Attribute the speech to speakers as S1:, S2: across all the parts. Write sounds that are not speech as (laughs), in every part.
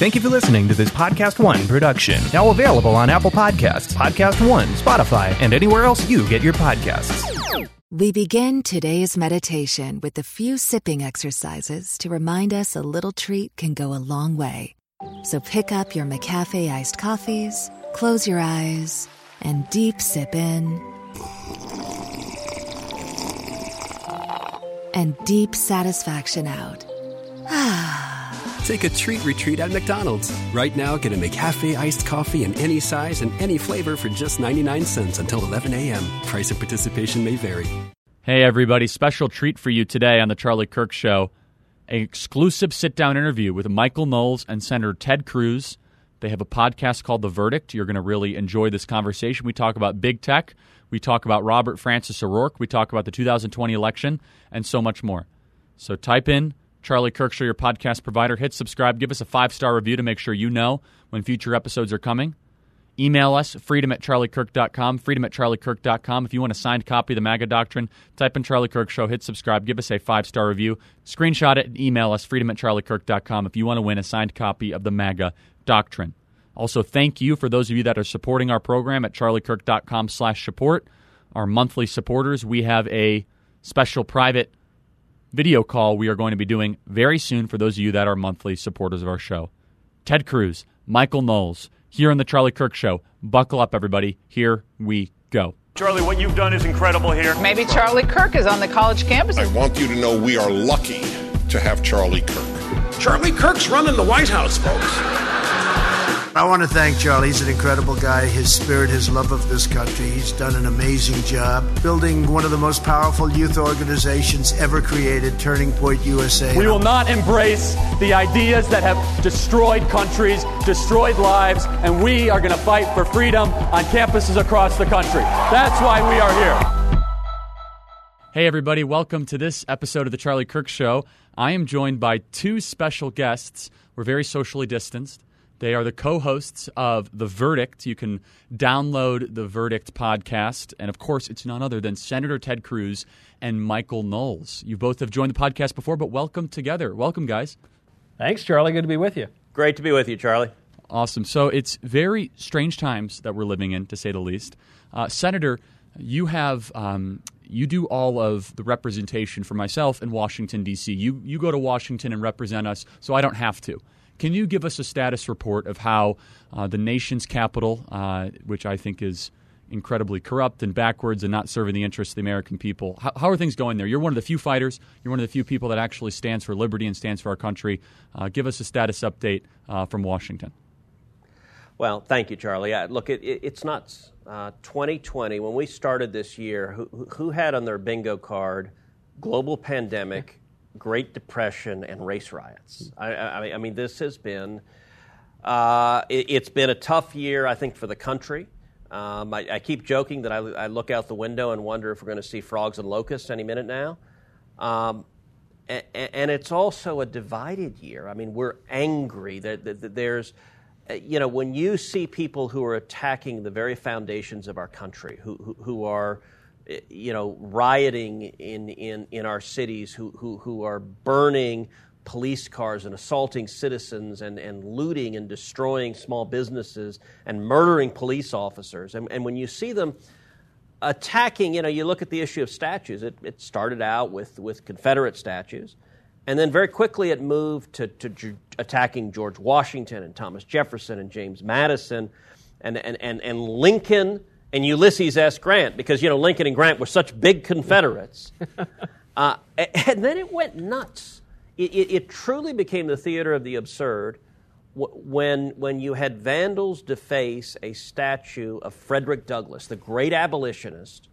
S1: Thank you for listening to this Podcast One production. Now available on Apple Podcasts, Podcast One, Spotify, and anywhere else you get your podcasts.
S2: We begin today's meditation with a few sipping exercises to remind us a little treat can go a long way. So pick up your McCafe iced coffees, close your eyes, and deep sip in. And deep satisfaction out. (sighs) Ah.
S3: Take a treat retreat at McDonald's. Right now, get a McCafe iced coffee in any size and any flavor for just 99 cents until 11 a.m. Price of participation may vary.
S4: Hey, everybody, special treat for you today on The Charlie Kirk Show. An exclusive sit down interview with Michael Knowles and Senator Ted Cruz. They have a podcast called The Verdict. You're going to really enjoy this conversation. We talk about big tech, we talk about Robert Francis O'Rourke, we talk about the 2020 election, and so much more. So type in Charlie Kirk Show, your podcast provider. Hit subscribe. Give us a five star review to make sure you know when future episodes are coming. Email us, freedom at charliekirk.com, freedom at charliekirk.com. If you want a signed copy of the MAGA Doctrine, type in Charlie Kirk Show, hit subscribe, give us a five star review, screenshot it, and email us, freedom at charliekirk.com, if you want to win a signed copy of the MAGA Doctrine. Also, thank you for those of you that are supporting our program at charliekirk.com slash support. Our monthly supporters, we have a special private video call we are going to be doing very soon for those of you that are monthly supporters of our show. Ted Cruz, Michael Knowles, here on The Charlie Kirk Show. Buckle up, everybody. Here we go.
S5: Charlie, what you've done is incredible here.
S6: Maybe Charlie Kirk is on the college campus.
S7: I want you to know we are lucky to have Charlie Kirk.
S8: Charlie Kirk's running the White House, folks.
S9: I want to thank Charlie. He's an incredible guy. His spirit, his love of this country. He's done an amazing job building one of the most powerful youth organizations ever created, Turning Point USA.
S5: We will not embrace the ideas that have destroyed countries, destroyed lives, and we are going to fight for freedom on campuses across the country. That's why we are here.
S4: Hey, everybody, welcome to this episode of The Charlie Kirk Show. I am joined by two special guests. We're very socially distanced. They are the co hosts of The Verdict. You can download the Verdict podcast. And of course, it's none other than Senator Ted Cruz and Michael Knowles. You both have joined the podcast before, but welcome together. Welcome, guys.
S10: Thanks, Charlie. Good to be with you.
S11: Great to be with you, Charlie.
S4: Awesome. So it's very strange times that we're living in, to say the least. Uh, Senator, you have. Um, you do all of the representation for myself in Washington, D.C. You, you go to Washington and represent us, so I don't have to. Can you give us a status report of how uh, the nation's capital, uh, which I think is incredibly corrupt and backwards and not serving the interests of the American people, how, how, are things going there? You're one of the few fighters. You're one of the few people that actually stands for liberty and stands for our country. Uh, give us a status update uh, from Washington.
S11: Well, thank you, Charlie. look, it, it, it's not 2020. Uh, when we started this year, who, who had on their bingo card global pandemic? Great Depression and race riots. I, I, I mean, this has been uh, it, has been a tough year, I think, for the country. Um, I, I, keep joking that I, I, look out the window and wonder if we're going to see frogs and locusts any minute now. Um, and, and, it's also a divided year. I mean, we're angry. that there's, uh, you know, when you see people who are attacking the very foundations of our country, who, who, who are you know, rioting in, in, in our cities, who, who, who are burning police cars and assaulting citizens and, and looting and destroying small businesses and murdering police officers. And, and when you see them attacking, you know, you look at the issue of statues. It, it started out with, with Confederate statues. And then very quickly it moved to, to attacking George Washington and Thomas Jefferson and James Madison and, and, and, and Lincoln and Ulysses S. Grant, because, you know, Lincoln and Grant were such big Confederates. (laughs) uh, and then it went nuts. It, it, it, truly became the theater of the absurd when, when you had vandals deface a statue of Frederick Douglass, the great abolitionist.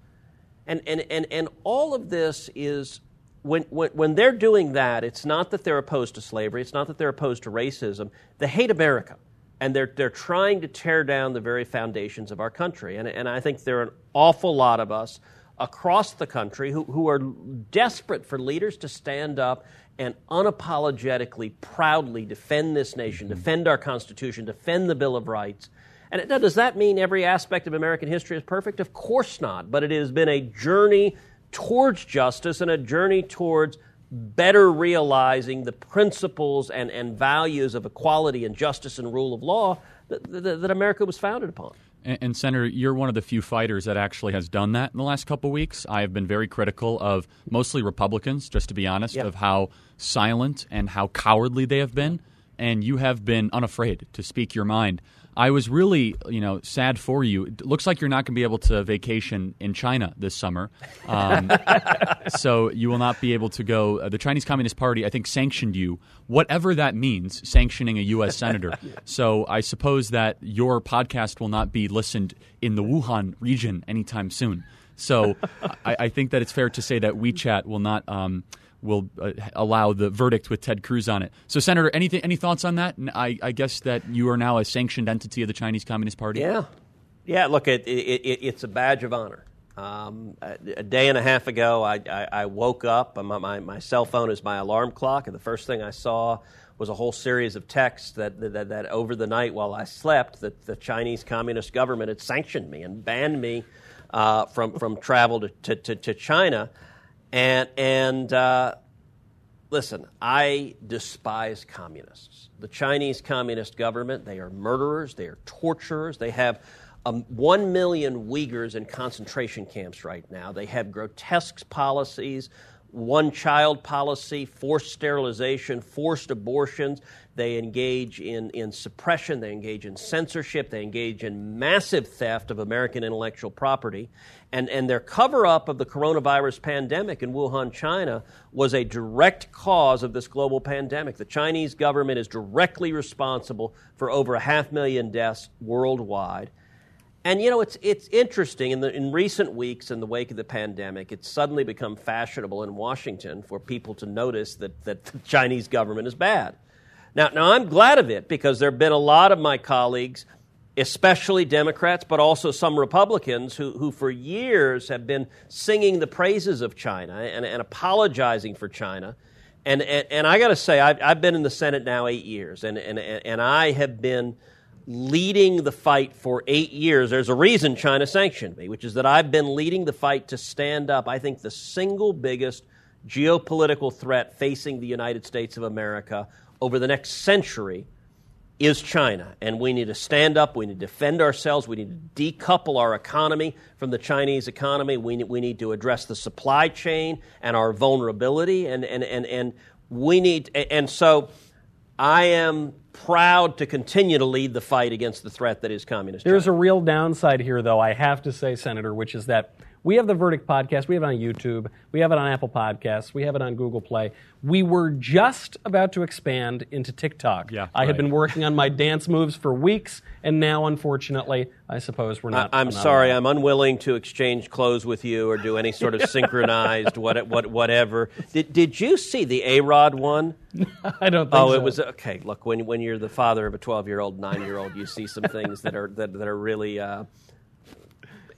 S11: And, and, and, and all of this is, when, when, when they're doing that, it's not that they're opposed to slavery, it's not that they're opposed to racism. They hate America and they're, they're trying to tear down the very foundations of our country. And, and I think there are an awful lot of us across the country who, who are desperate for leaders to stand up and unapologetically, proudly defend this nation, mm-hmm. defend our Constitution, defend the Bill of Rights. And it, does that mean every aspect of American history is perfect? Of course not. But it has been a journey towards justice and a journey towards better realizing the principles and, and values of equality and justice and rule of law that, that, that America was founded upon.
S4: And, and, Senator, you're one of the few fighters that actually has done that in the last couple weeks. I have been very critical of mostly Republicans, just to be honest,
S11: Yeah.
S4: of how silent and how cowardly they have been. And you have been unafraid to speak your mind. I was really, you know, sad for you. It looks like you're not going to be able to vacation in China this summer, um, (laughs) so you will not be able to go. Uh, the Chinese Communist Party, I think, sanctioned you, whatever that means, sanctioning a U.S. senator. (laughs) So I suppose that your podcast will not be listened in the Wuhan region anytime soon. So (laughs) I, I think that it's fair to say that WeChat will not. Um, will uh, allow the verdict with Ted Cruz on it. So, Senator, anything, any thoughts on that? I, I guess that you are now a sanctioned entity of the Chinese Communist Party.
S11: Yeah, yeah. Look, it, it, it, it's a badge of honor. Um, a, a day and a half ago, I, I, I woke up. My, my, my cell phone is my alarm clock, and the first thing I saw was a whole series of texts that, that, that over the night while I slept, that the Chinese Communist government had sanctioned me and banned me uh, from, from travel to, to, to, to China. And, and uh, listen, I despise communists. The Chinese Communist government, they are murderers, they are torturers, they have um, one million Uyghurs in concentration camps right now. They have grotesque policies, one child policy, forced sterilization, forced abortions. They engage in, in suppression, they engage in censorship, they engage in massive theft of American intellectual property. And, and their cover up of the coronavirus pandemic in Wuhan, China, was a direct cause of this global pandemic. The Chinese government is directly responsible for over a half million deaths worldwide. And you know, it's it's interesting in the in recent weeks in the wake of the pandemic, it's suddenly become fashionable in Washington for people to notice that that the Chinese government is bad. Now, now I'm glad of it because there have been a lot of my colleagues, especially Democrats, but also some Republicans who, who for years have been singing the praises of China and, and apologizing for China. And, and, and I got to say, I've, I've been in the Senate now eight years, and, and, and I have been leading the fight for eight years. There's a reason China sanctioned me, which is that I've been leading the fight to stand up, I think, the single biggest geopolitical threat facing the United States of America over the next century is China. And we need to stand up, we need to defend ourselves, we need to decouple our economy from the Chinese economy, we need, we need to address the supply chain and our vulnerability, and, and, and, and we need, and so I am proud to continue to lead the fight against the threat that is communist.
S10: There's
S11: China.
S10: a real downside here, though, I have to say, Senator, which is that we have the Verdict podcast. We have it on YouTube. We have it on Apple Podcasts. We have it on Google Play. We were just about to expand into TikTok.
S4: Yeah,
S10: I had been working on my dance moves for weeks, and now, unfortunately, I suppose we're not.
S11: I, am sorry,
S10: allowed.
S11: I'm unwilling to exchange clothes with you or do any sort of synchronized (laughs) what, what, whatever. Did, did you see the A Rod one? (laughs)
S10: I don't think
S11: Oh,
S10: so.
S11: it was okay. Look, when when you're the father of a 12 year old, nine year old, you see some things that are that, that are really. Uh,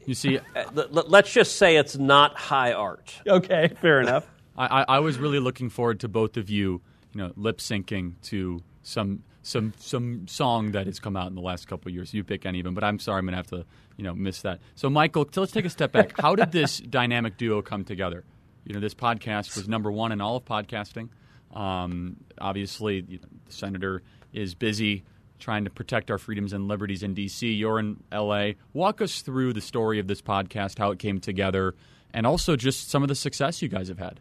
S4: You see,
S11: uh, let- let- let's just say it's not high art.
S10: Okay, fair enough.
S4: I, I, I was really looking forward to both of you, you know, lip syncing to some some some song that has come out in the last couple of years. You pick any of them, but I'm sorry, I'm gonna have to you know miss that. So, Michael, so let's take a step back. How did this (laughs) dynamic duo come together? You know, this podcast was number one in all of podcasting. Um, obviously, you know, the senator is busy trying to protect our freedoms and liberties in D.C. You're in L.A. Walk us through the story of this podcast, how it came together, and also just some of the success you guys have had.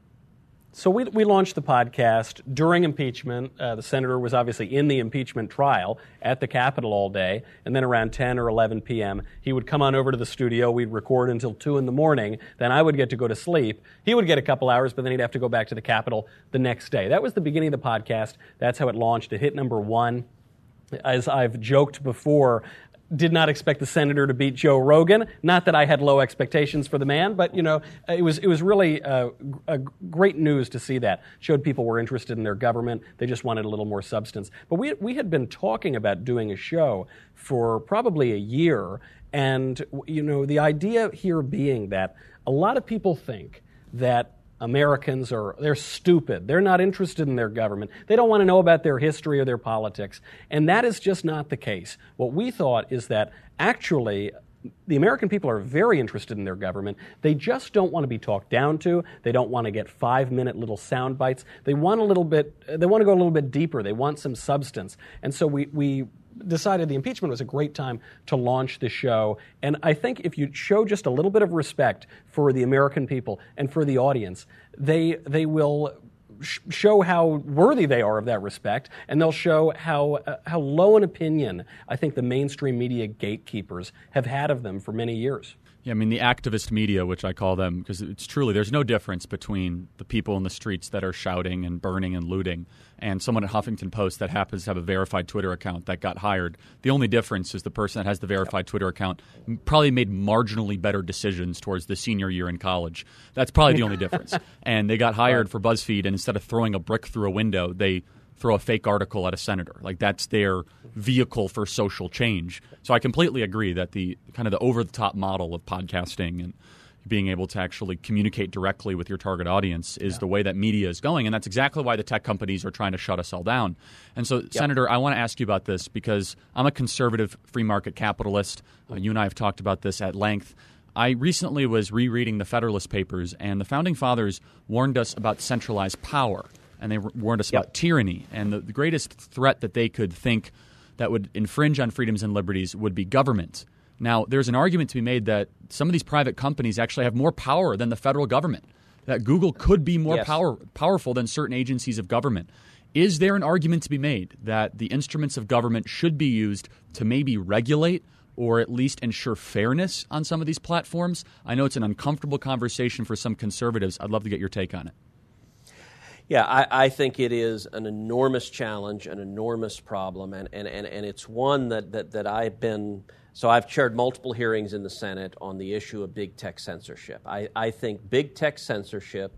S10: So we, we launched the podcast during impeachment. Uh, the senator was obviously in the impeachment trial at the Capitol all day, and then around 10 or 11 p.m., he would come on over to the studio. We'd record until 2 in the morning. Then I would get to go to sleep. He would get a couple hours, but then he'd have to go back to the Capitol the next day. That was the beginning of the podcast. That's how it launched. It hit number one. As I've joked before, did not expect the senator to beat Joe Rogan. Not that I had low expectations for the man, but you know, it was it was really uh, a great news to see that. Showed people were interested in their government. They just wanted a little more substance. But we we had been talking about doing a show for probably a year, and you know, the idea here being that a lot of people think that Americans are they're stupid. They're not interested in their government. They don't want to know about their history or their politics. And that is just not the case. What we thought is that actually the American people are very interested in their government. They just don't want to be talked down to. They don't want to get five minute little sound bites. They want a little bit, they want to go a little bit deeper. They want some substance. And so we, we decided the impeachment was a great time to launch the show. And I think if you show just a little bit of respect for the American people and for the audience, they, they will show how worthy they are of that respect, and they'll show how uh, how low an opinion I think the mainstream media gatekeepers have had of them for many years.
S4: Yeah, I mean the activist media, which I call them, because it's truly there's no difference between the people in the streets that are shouting and burning and looting and someone at Huffington Post that happens to have a verified Twitter account that got hired. The only difference is the person that has the verified Twitter account probably made marginally better decisions towards the senior year in college. That's probably the only difference. (laughs) And they got hired for BuzzFeed, and instead of throwing a brick through a window, they throw a fake article at a senator. Like that's their vehicle for social change. So I completely agree that the kind of the over the top model of podcasting and being able to actually communicate directly with your target audience is yeah. the way that media is going. And that's exactly why the tech companies are trying to shut us all down. And so, yep. Senator, I want to ask you about this because I'm a conservative free market capitalist. Uh, you and I have talked about this at length. I recently was rereading the Federalist Papers, and the founding fathers warned us about centralized power, and they warned us yep. about tyranny. And the, the greatest threat that they could think that would infringe on freedoms and liberties would be government. Now, there's an argument to be made that some of these private companies actually have more power than the federal government, that Google could be more yes. power, powerful than certain agencies of government. Is there an argument to be made that the instruments of government should be used to maybe regulate or at least ensure fairness on some of these platforms? I know it's an uncomfortable conversation for some conservatives. I'd love to get your take on it.
S11: Yeah, I, I, think it is an enormous challenge, an enormous problem, and, and, and, and it's one that, that, that I've been so I've chaired multiple hearings in the Senate on the issue of big tech censorship. I, I think big tech censorship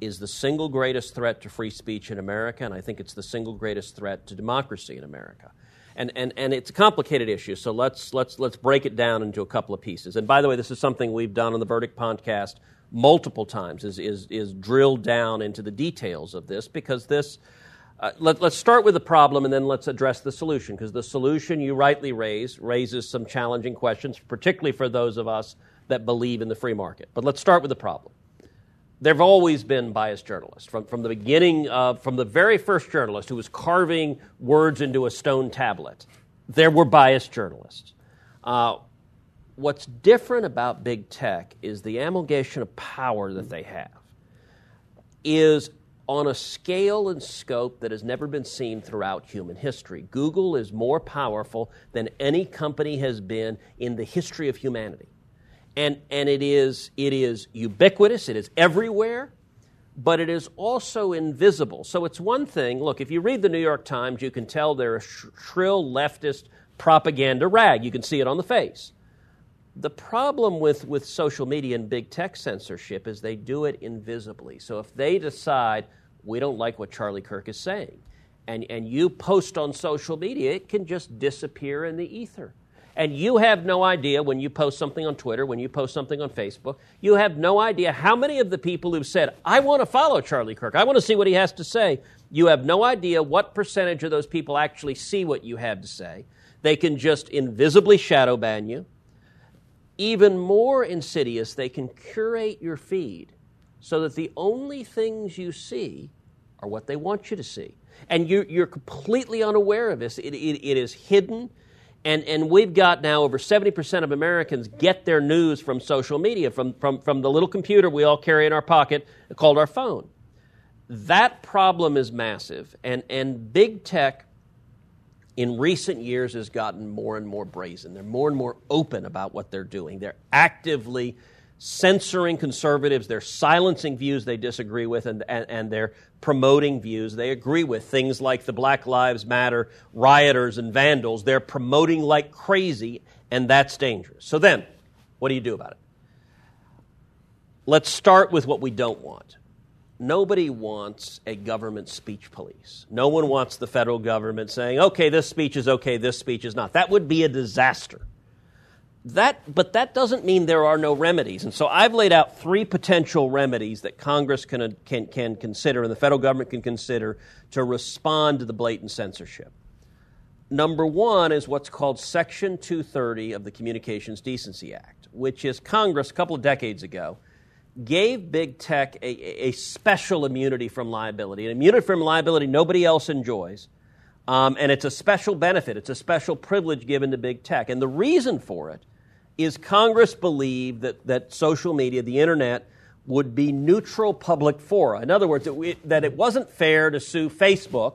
S11: is the single greatest threat to free speech in America, and I think it's the single greatest threat to democracy in America. And, and, and it's a complicated issue, so let's, let's, let's break it down into a couple of pieces. And by the way, this is something we've done on the Verdict podcast multiple times, is, is, is drilled down into the details of this, because this uh, let, us start with the problem and then let's address the solution, because the solution you rightly raise raises some challenging questions, particularly for those of us that believe in the free market. But let's start with the problem. There have always been biased journalists. From, from the beginning, of, from the very first journalist who was carving words into a stone tablet, there were biased journalists. Uh, what's different about big tech is the amalgamation of power that they have is on a scale and scope that has never been seen throughout human history. Google is more powerful than any company has been in the history of humanity. And, and it, is, it is ubiquitous, it is everywhere, but it is also invisible. So it's one thing, look, if you read the New York Times, you can tell they're a sh- shrill leftist propaganda rag. You can see it on the face. The problem with, with social media and big tech censorship is they do it invisibly. So if they decide, we don't like what Charlie Kirk is saying. And, and you post on social media, it can just disappear in the ether. And you have no idea when you post something on Twitter, when you post something on Facebook, you have no idea how many of the people who've said, I want to follow Charlie Kirk, I want to see what he has to say. You have no idea what percentage of those people actually see what you have to say. They can just invisibly shadow ban you. Even more insidious, they can curate your feed so that the only things you see are what they want you to see. And you're, you're completely unaware of this. It, it, it is hidden. And, and we've got now over 70% of Americans get their news from social media, from, from, from the little computer we all carry in our pocket called our phone. That problem is massive. And, and big tech in recent years has gotten more and more brazen. They're more and more open about what they're doing. They're actively censoring conservatives, they're silencing views they disagree with, and, and, and, they're promoting views they agree with. Things like the Black Lives Matter rioters and vandals, they're promoting like crazy, and that's dangerous. So then, what do you do about it? Let's start with what we don't want. Nobody wants a government speech police. No one wants the federal government saying, okay, this speech is okay, this speech is not. That would be a disaster that, but that doesn't mean there are no remedies. And so I've laid out three potential remedies that Congress can, can, can consider and the federal government can consider to respond to the blatant censorship. Number one is what's called Section 230 of the Communications Decency Act, which is Congress a couple of decades ago gave big tech a, a special immunity from liability, an immunity from liability nobody else enjoys. Um, and it's a special benefit, it's a special privilege given to big tech. And the reason for it is Congress believed that, that social media, the internet, would be neutral public fora. In other words, that, we, that it wasn't fair to sue Facebook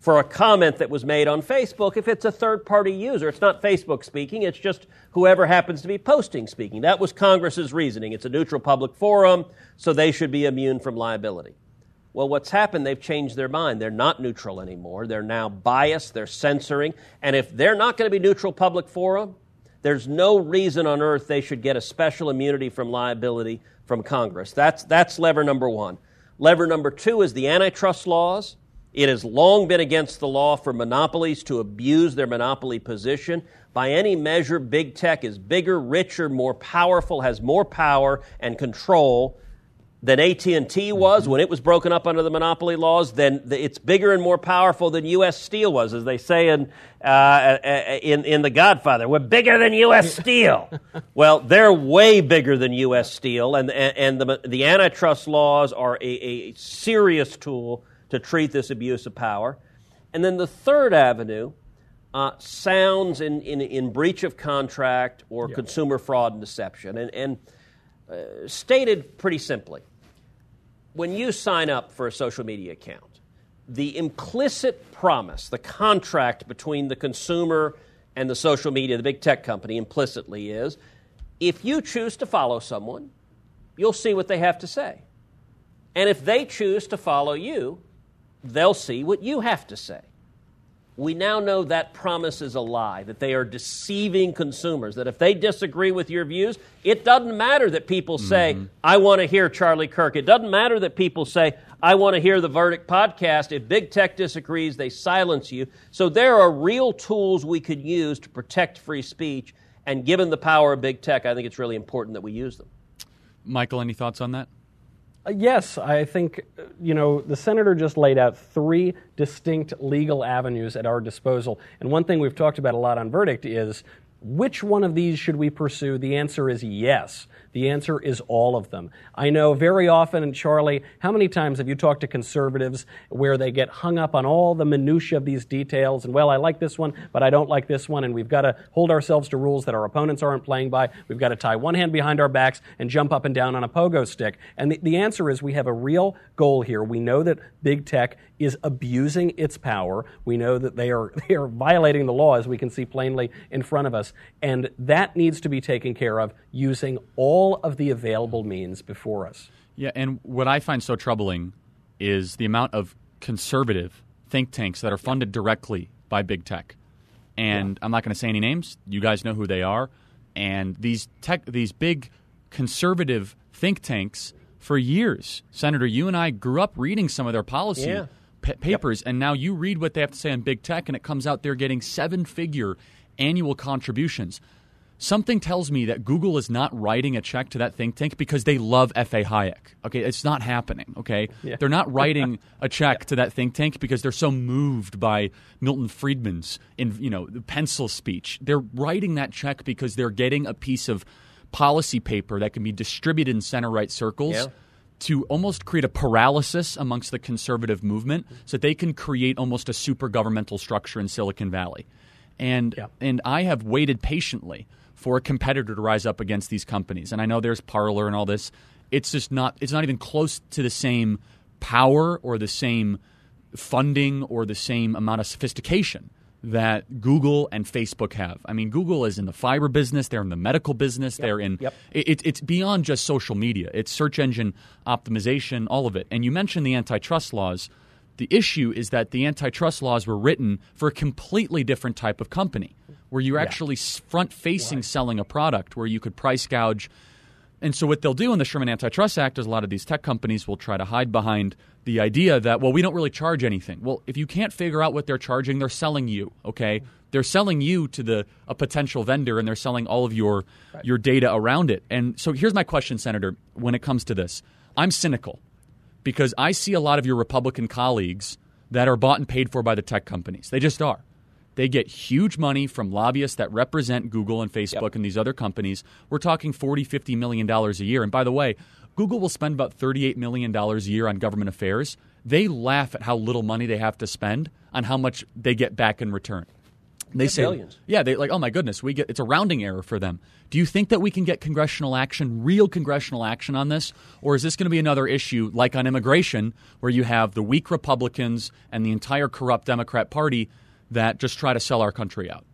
S11: for a comment that was made on Facebook if it's a third party user. It's not Facebook speaking, it's just whoever happens to be posting speaking. That was Congress's reasoning. It's a neutral public forum, so they should be immune from liability. Well, what's happened, they've changed their mind. They're not neutral anymore. They're now biased, they're censoring. And if they're not going to be neutral public forum, there's no reason on earth they should get a special immunity from liability from Congress. That's, that's lever number one. Lever number two is the antitrust laws. It has long been against the law for monopolies to abuse their monopoly position. By any measure, big tech is bigger, richer, more powerful, has more power and control than AT&T was when it was broken up under the monopoly laws, then it's bigger and more powerful than U.S. Steel was, as they say in, uh, in, in The Godfather. We're bigger than U.S. (laughs) Steel. well, they're way bigger than U.S. Steel, and, and the, the antitrust laws are a, a serious tool to treat this abuse of power. And then the third avenue uh, sounds in, in, in, breach of contract or yeah. consumer fraud and deception. And, and uh, stated pretty simply, when you sign up for a social media account, the implicit promise, the contract between the consumer and the social media, the big tech company, implicitly is if you choose to follow someone, you'll see what they have to say. And if they choose to follow you, they'll see what you have to say we now know that promise is a lie, that they are deceiving consumers, that if they disagree with your views, it doesn't matter that people say, mm-hmm. I want to hear Charlie Kirk. It doesn't matter that people say, I want to hear the Verdict podcast. If big tech disagrees, they silence you. So there are real tools we could use to protect free speech. And given the power of big tech, I think it's really important that we use them.
S4: Michael, any thoughts on that?
S10: Uh, yes, I think, uh, you know, the senator just laid out three distinct legal avenues at our disposal. And one thing we've talked about a lot on verdict is which one of these should we pursue? The answer is yes. The answer is all of them. I know very often, and Charlie, how many times have you talked to conservatives where they get hung up on all the minutiae of these details and, well, I like this one, but I don't like this one, and we've got to hold ourselves to rules that our opponents aren't playing by. We've got to tie one hand behind our backs and jump up and down on a pogo stick. And the, the answer is we have a real goal here. We know that big tech is abusing its power. We know that they are, (laughs) they are violating the law, as we can see plainly in front of us. And that needs to be taken care of using all of the available means before us.
S4: Yeah, and what I find so troubling is the amount of conservative think tanks that are funded directly by big tech. And yeah. I'm not going to say any names. You guys know who they are. And these tech, these big conservative think tanks for years, Senator, you and I grew up reading some of their policy yeah. P- papers, yep. and now you read what they have to say on big tech, and it comes out they're getting seven figure annual contributions. Something tells me that Google is not writing a check to that think tank because they love F.A. Hayek. Okay, it's not happening. Okay, yeah. they're not writing (laughs) a check yeah. to that think tank because they're so moved by Milton Friedman's in you know pencil speech. They're writing that check because they're getting a piece of policy paper that can be distributed in center right circles. Yeah to almost create a paralysis amongst the conservative movement so that they can create almost a super governmental structure in Silicon Valley. And yeah. and I have waited patiently for a competitor to rise up against these companies. And I know there's Parler and all this. It's just not it's not even close to the same power or the same funding or the same amount of sophistication that Google and Facebook have. I mean, Google is in the fiber business, they're in the medical business, yep. they're in yep. it, it's beyond just social media. It's search engine optimization, all of it. And you mentioned the antitrust laws. The issue is that the antitrust laws were written for a completely different type of company, where you're yeah. actually front facing selling a product, where you could price gouge. And so, what they'll do in the Sherman Antitrust Act is a lot of these tech companies will try to hide behind the idea that, well, we don't really charge anything. Well, if you can't figure out what they're charging, they're selling you, okay? They're selling you to the a potential vendor and they're selling all of your right. your data around it. And so here's my question, Senator, when it comes to this. I'm cynical because I see a lot of your Republican colleagues that are bought and paid for by the tech companies. They just are. They get huge money from lobbyists that represent Google and Facebook yep. and these other companies. We're talking 40, 50 million dollars a year. And by the way, Google will spend about 38 million dollars a year on government affairs. They laugh at how little money they have to spend on how much they get back in return. They say,
S11: billions.
S4: yeah, they like, oh my goodness, we get it's a rounding error for them. Do you think that we can get congressional action, real congressional action on this, or is this going to be another issue like on immigration, where you have the weak Republicans and the entire corrupt Democrat Party that just try to sell our country out?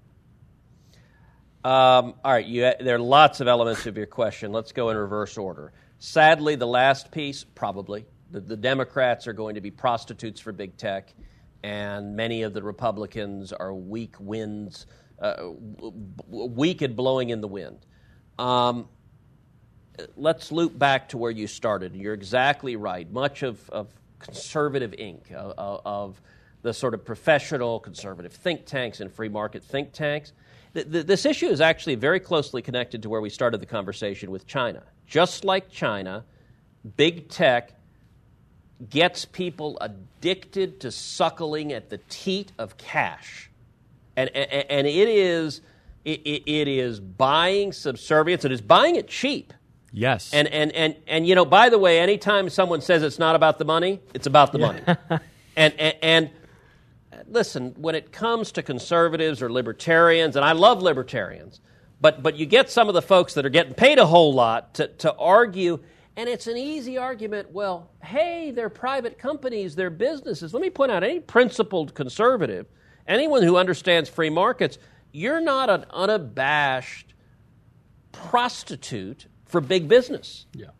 S11: Um, all right, you, there are lots of elements of your question. Let's go in reverse order. Sadly, the last piece, probably. The, the Democrats are going to be prostitutes for big tech and many of the Republicans are weak winds, uh, weak at blowing in the wind. Um, let's loop back to where you started. You're exactly right. Much of, of conservative Inc, of, of, the sort of professional conservative think tanks and free market think tanks, th- th- this issue is actually very closely connected to where we started the conversation with China. Just like China, big tech gets people addicted to suckling at the teat of cash. And, and, and it, is, it, it is buying subservience, it is buying it cheap.
S4: Yes.
S11: And, and, and, and, you know, by the way, anytime someone says it's not about the money, it's about the money. (laughs) and, and, and listen, when it comes to conservatives or libertarians, and I love libertarians, but, but you get some of the folks that are getting paid a whole lot to, to argue and it's an easy argument. Well, hey, they're private companies, they're businesses. Let me point out any principled conservative, anyone who understands free markets, you're not an unabashed prostitute for big business.
S10: Yeah.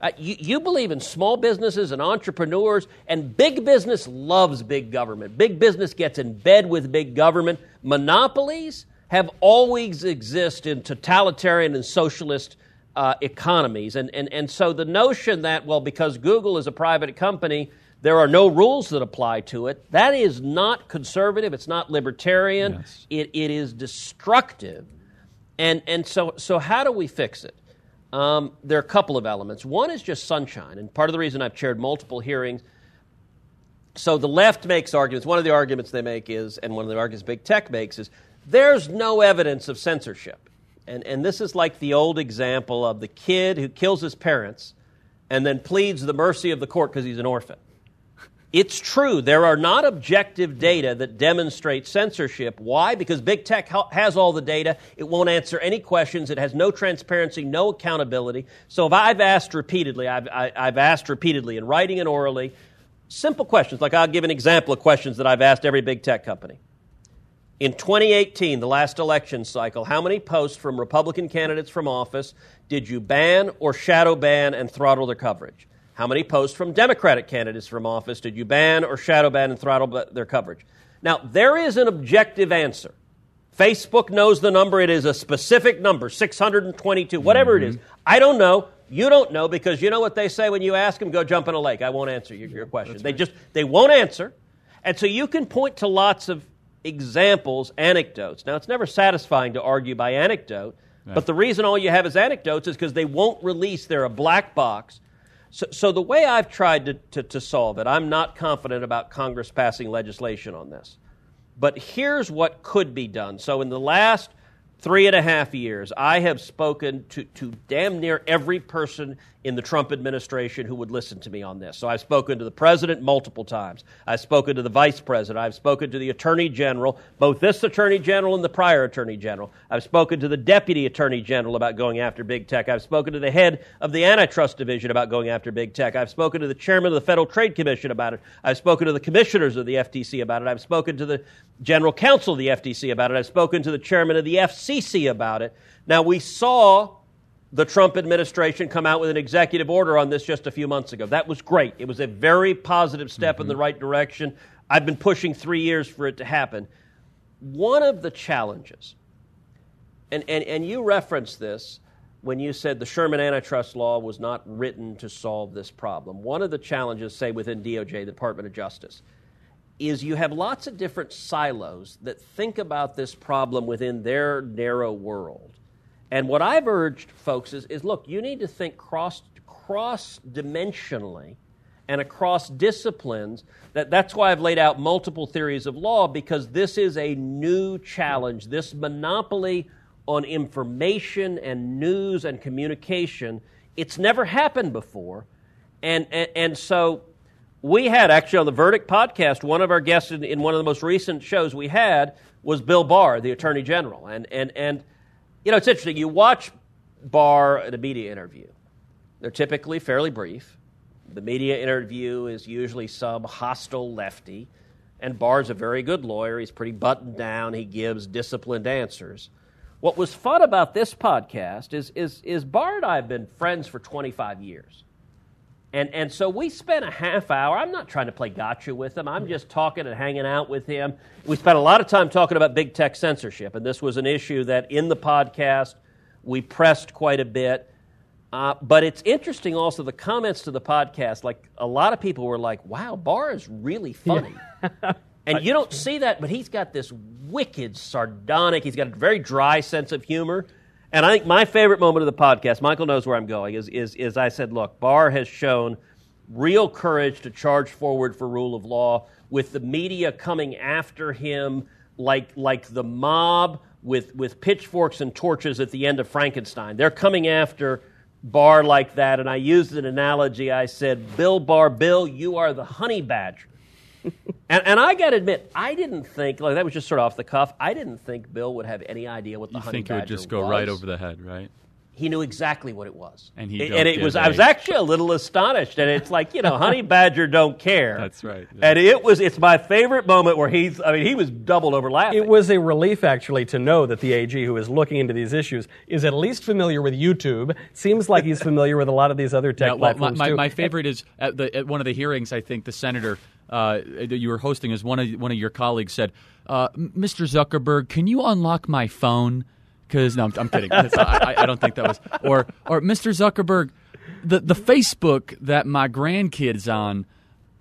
S11: Uh, you, you, believe in small businesses and entrepreneurs, and big business loves big government. Big business gets in bed with big government. Monopolies have always existed in totalitarian and socialist uh, economies. And, and, and so the notion that, well, because Google is a private company, there are no rules that apply to it, that is not conservative, it's not libertarian, yes. it, it is destructive. And, and so, so, how do we fix it? Um, there are a couple of elements. One is just sunshine, and part of the reason I've chaired multiple hearings. So the left makes arguments. One of the arguments they make is, and one of the arguments big tech makes is, there's no evidence of censorship. And, and this is like the old example of the kid who kills his parents and then pleads the mercy of the court because he's an orphan. It's true, there are not objective data that demonstrate censorship. Why? Because big tech has all the data. It won't answer any questions. It has no transparency, no accountability. So if I've asked repeatedly, I've, I, i have asked repeatedly in writing and orally, simple questions, like I'll give an example of questions that I've asked every big tech company. In 2018, the last election cycle, how many posts from Republican candidates from office did you ban or shadow ban and throttle their coverage? How many posts from Democratic candidates from office did you ban or shadow ban and throttle their coverage? Now, there is an objective answer. Facebook knows the number. It is a specific number, 622, whatever mm-hmm. it is. Mm-hmm. I don't know. You don't know because you know what they say when you ask them, go jump in a lake. I won't answer your, your question. That's they right. just, they won't answer. And so you can point to lots of examples, anecdotes. Now, it's never satisfying to argue by anecdote, right. but the reason all you have is anecdotes is because they won't release, they're a black box. So, so the way I've tried to, to, to solve it, I'm not confident about Congress passing legislation on this. But here's what could be done. So, in the last three and a half years, I have spoken to, to damn near every person in the Trump administration who would listen to me on this. So I've spoken to the president multiple times. I've spoken to the vice president. I've spoken to the attorney general, both this attorney general and the prior attorney general. I've spoken to the deputy attorney general about going after big tech. I've spoken to the head of the antitrust division about going after big tech. I've spoken to the chairman of the Federal Trade Commission about it. I've spoken to the commissioners of the FTC about it. I've spoken to the general counsel of the FTC about it. I've spoken to the chairman of the FCC about it. Now, we saw the Trump administration come out with an executive order on this just a few months ago. That was great. It was a very positive step mm-hmm. in the mm-hmm. right direction. I've been pushing three years for it to happen. One of the challenges, and, and, and you referenced this when you said the Sherman antitrust law was not written to solve this problem. One of the challenges, say within DOJ, the Department of Justice, is you have lots of different silos that think about this problem within their narrow world. And what I've urged folks is, is look, you need to think cross, cross dimensionally and across disciplines. That, that's why I've laid out multiple theories of law because this is a new challenge. This monopoly on information and news and communication, it's never happened before. And, and, and so we had actually on the Verdict podcast, one of our guests in, in, one of the most recent shows we had was Bill Barr, the Attorney General. And, and, and you know, it's interesting. You watch Barr at a media interview, they're typically fairly brief. The media interview is usually some hostile lefty, and Barr's a very good lawyer. He's pretty buttoned down, he gives disciplined answers. What was fun about this podcast is, is, is Barr and I have been friends for 25 years. And, and so we spent a half hour. I'm not trying to play gotcha with him. I'm just talking and hanging out with him. We spent a lot of time talking about big tech censorship, and this was an issue that in the podcast we pressed quite a bit. Uh, but it's interesting also the comments to the podcast. Like a lot of people were like, "Wow, Barr is really funny," yeah. (laughs) and you don't see that. But he's got this wicked, sardonic. He's got a very dry sense of humor. And I think my favorite moment of the podcast, Michael knows where I'm going, is, is, is I said, look, Barr has shown real courage to charge forward for rule of law with the media coming after him like, like the mob with, with pitchforks and torches at the end of Frankenstein. They're coming after Barr like that. And I used an analogy. I said, Bill Barr, Bill, you are the honey badger. (laughs) and, and I got to admit, I didn't think like that was just sort of off the cuff. I didn't think Bill would have any idea what the
S4: you
S11: honey
S4: think it would just go
S11: was.
S4: right over the head, right?
S11: He knew exactly what it was,
S4: and he
S11: and it was. I was actually a little astonished, and it's like you know, (laughs) honey badger don't care.
S4: That's right. Yeah.
S11: And it was. It's my favorite moment where he's. I mean, he was doubled over laughing.
S10: It was a relief actually to know that the AG who is looking into these issues is at least familiar with YouTube. Seems like he's familiar with a lot of these other tech
S4: yeah, well,
S10: platforms
S4: my,
S10: too.
S4: My favorite is at, the, at one of the hearings. I think the senator uh, that you were hosting as one of one of your colleagues said, uh, "Mr. Zuckerberg, can you unlock my phone?" Because no, I'm, I'm kidding. I, I, don't think that was. Or or Mr. Zuckerberg, the the Facebook that my grandkids on.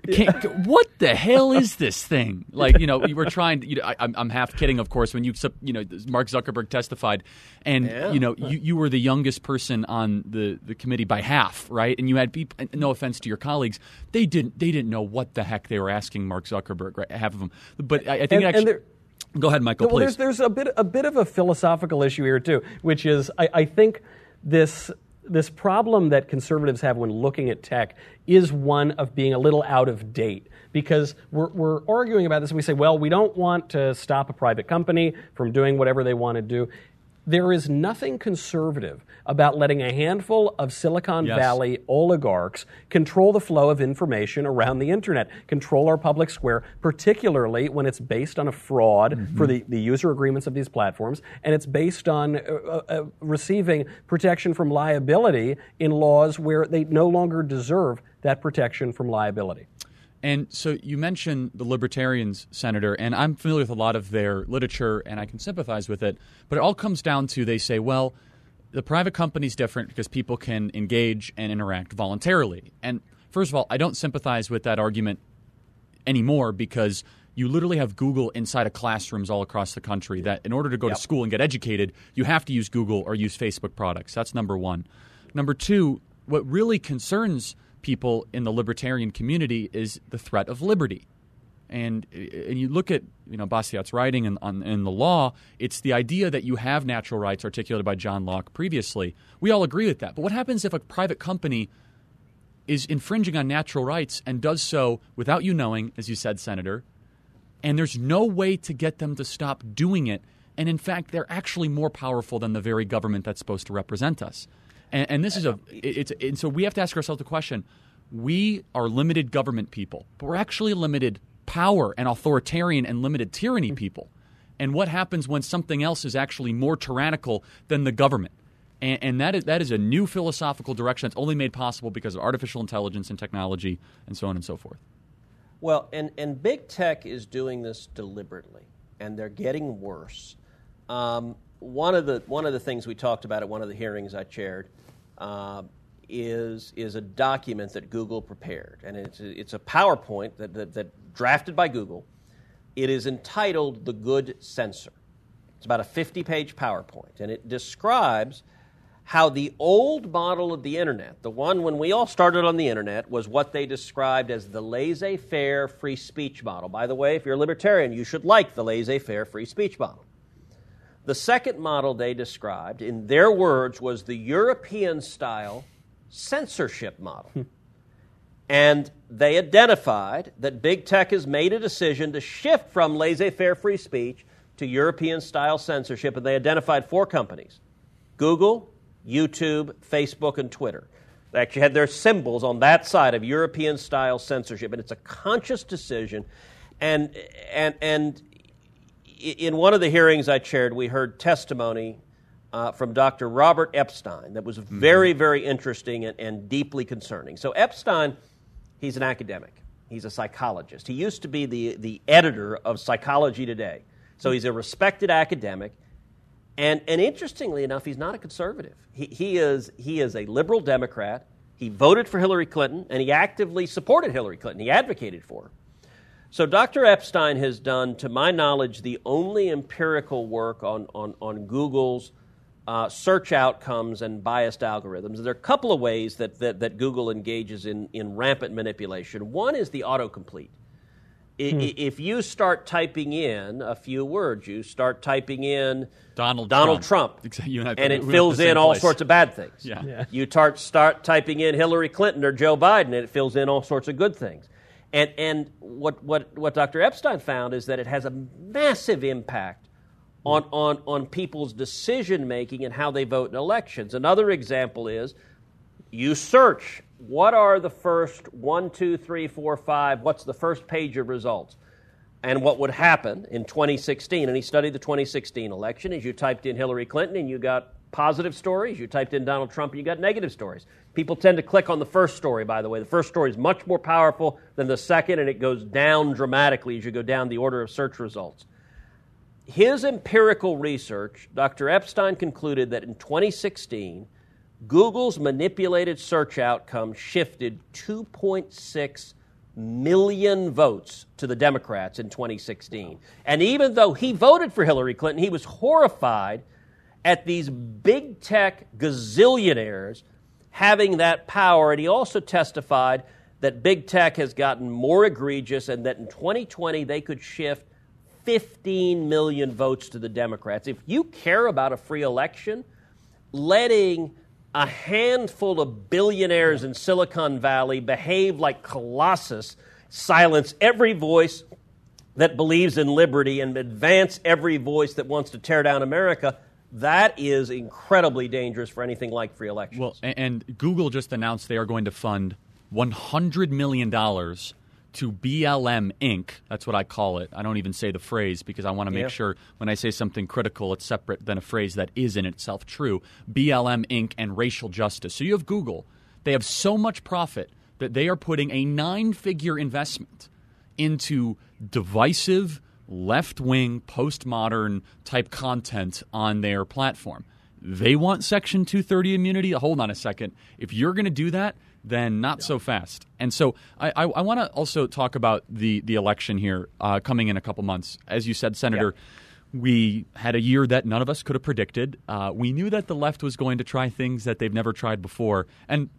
S4: (laughs) what the hell is this thing? (laughs) Like, you know, you were trying. To, you know, I, am half kidding, of course. When you, you know, Mark Zuckerberg testified, and
S11: yeah.
S4: you know, you, you were the youngest person on the, the committee by half, right? And you had people. No offense to your colleagues, they didn't they didn't know what the heck they were asking Mark Zuckerberg. Right, half of them. But I, I think
S10: and,
S4: actually.
S10: And
S4: Go ahead, Michael.
S10: well,
S4: please.
S10: There's, there's a bit a bit of a philosophical issue here too, which is I, I think this this problem that conservatives have when looking at tech is one of being a little out of date because we're, we're arguing about this and we say, well, we don't want to stop a private company from doing whatever they want to do. There is nothing conservative about letting a handful of Silicon
S4: Yes.
S10: Valley oligarchs control the flow of information around the internet, control our public square, particularly when it's based on a fraud for the, the user agreements of these platforms, and it's based on uh, uh, uh, receiving protection from liability in laws where they no longer deserve that protection from liability.
S4: And so you mentioned the libertarians, Senator, and I'm familiar with a lot of their literature and I can sympathize with it. But it all comes down to they say, well, the private company is different because people can engage and interact voluntarily. And first of all, I don't sympathize with that argument anymore because you literally have Google inside of classrooms all across the country that in order to go to school and get educated, you have to use Google or use Facebook products. That's number one. Number two, what really concerns people in the libertarian community is the threat of liberty. And, eh, and you look at you know Bastiat's writing in, on, in the law, it's the idea that you have natural rights articulated by John Locke previously. We all agree with that. But what happens if a private company is infringing on natural rights and does so without you knowing, as you said, Senator, and there's no way to get them to stop doing it. And in fact, they're actually more powerful than the very government that's supposed to represent us. And, and this is a, it's, and so we have to ask ourselves the question: We are limited government people, but we're actually limited power and authoritarian and limited tyranny people. And what happens when something else is actually more tyrannical than the government? And, and that is that is a new philosophical direction that's only made possible because of artificial intelligence and technology and so on and so forth.
S11: Well, and, and big tech is doing this deliberately, and they're getting worse. Um, one of the one of the things we talked about at one of the hearings I chaired uh, is is a document that Google prepared, and it's a, it's a PowerPoint that, that, that drafted by Google. It is entitled "The Good Censor." It's about a 50-page PowerPoint, and it describes how the old model of the internet, the one when we all started on the internet, was what they described as the laissez faire free speech model. By the way, if you're a libertarian, you should like the laissez faire free speech model. The second model they described, in their words, was the European style censorship model. and they identified that big tech has made a decision to shift from laissez faire free speech to European style censorship, and they identified four companies Google, YouTube, Facebook, and Twitter. They actually had their symbols on that side of European style censorship, and it's a conscious decision. And, and, and in one of the hearings I chaired, we heard testimony uh, from Dr. Robert Epstein that was very, very interesting and, and deeply concerning. So, Epstein, he's an academic, he's a psychologist. He used to be the, the editor of Psychology Today. So, he's a respected academic. And, and interestingly enough, he's not a conservative. He, he, is, he is a liberal Democrat. He voted for Hillary Clinton, and he actively supported Hillary Clinton. He advocated for her. So, Dr. Epstein has done, to my knowledge, the only empirical work on, on, on Google's uh, search outcomes and biased algorithms. There are a couple of ways that, that, that Google engages in, in rampant manipulation. One is the autocomplete. Hmm. If you start typing in a few words, you start typing in
S4: Donald,
S11: Donald
S4: Trump,
S11: Trump and, and it fills in all
S4: place.
S11: sorts of bad things.
S4: Yeah. yeah.
S11: You start, start typing in Hillary Clinton or Joe Biden, and it fills in all sorts of good things. And, and what, what, what Dr. Epstein found is that it has a massive impact on, on, on people's decision making and how they vote in elections. Another example is you search what are the first one, two, three, four, five, what's the first page of results? And what would happen in 2016, and he studied the 2016 election, is you typed in Hillary Clinton and you got positive stories, you typed in Donald Trump and you got negative stories. People tend to click on the first story, by the way. The first story is much more powerful than the second, and it goes down dramatically as you go down the order of search results. His empirical research, Dr. Epstein concluded that in 2016, Google's manipulated search outcome shifted 2.6 million votes to the Democrats in 2016. And even though he voted for Hillary Clinton, he was horrified at these big tech gazillionaires having that power. And he also testified that big tech has gotten more egregious and that in 2020 they could shift 15 million votes to the Democrats. If you care about a free election, letting a handful of billionaires in Silicon Valley behave like Colossus, silence every voice that believes in liberty, and advance every voice that wants to tear down America. That is incredibly dangerous for anything like free elections.
S4: Well, and Google just announced they are going to fund $100 million to BLM Inc. That's what I call it. I don't even say the phrase because I want to make yeah. sure when I say something critical, it's separate than a phrase that is in itself true. BLM Inc. and racial justice. So you have Google. They have so much profit that they are putting a nine figure investment into divisive, left wing, postmodern type content on their platform. They want Section 230 immunity. Hold on a second. If you're going to do that, then not yeah. so fast. And so I, I, I want to also talk about the, the election here uh, coming in a couple months. As you said, Senator, yeah. we had a year that none of us could have predicted. Uh, we knew that the left was going to try things that they've never tried before. And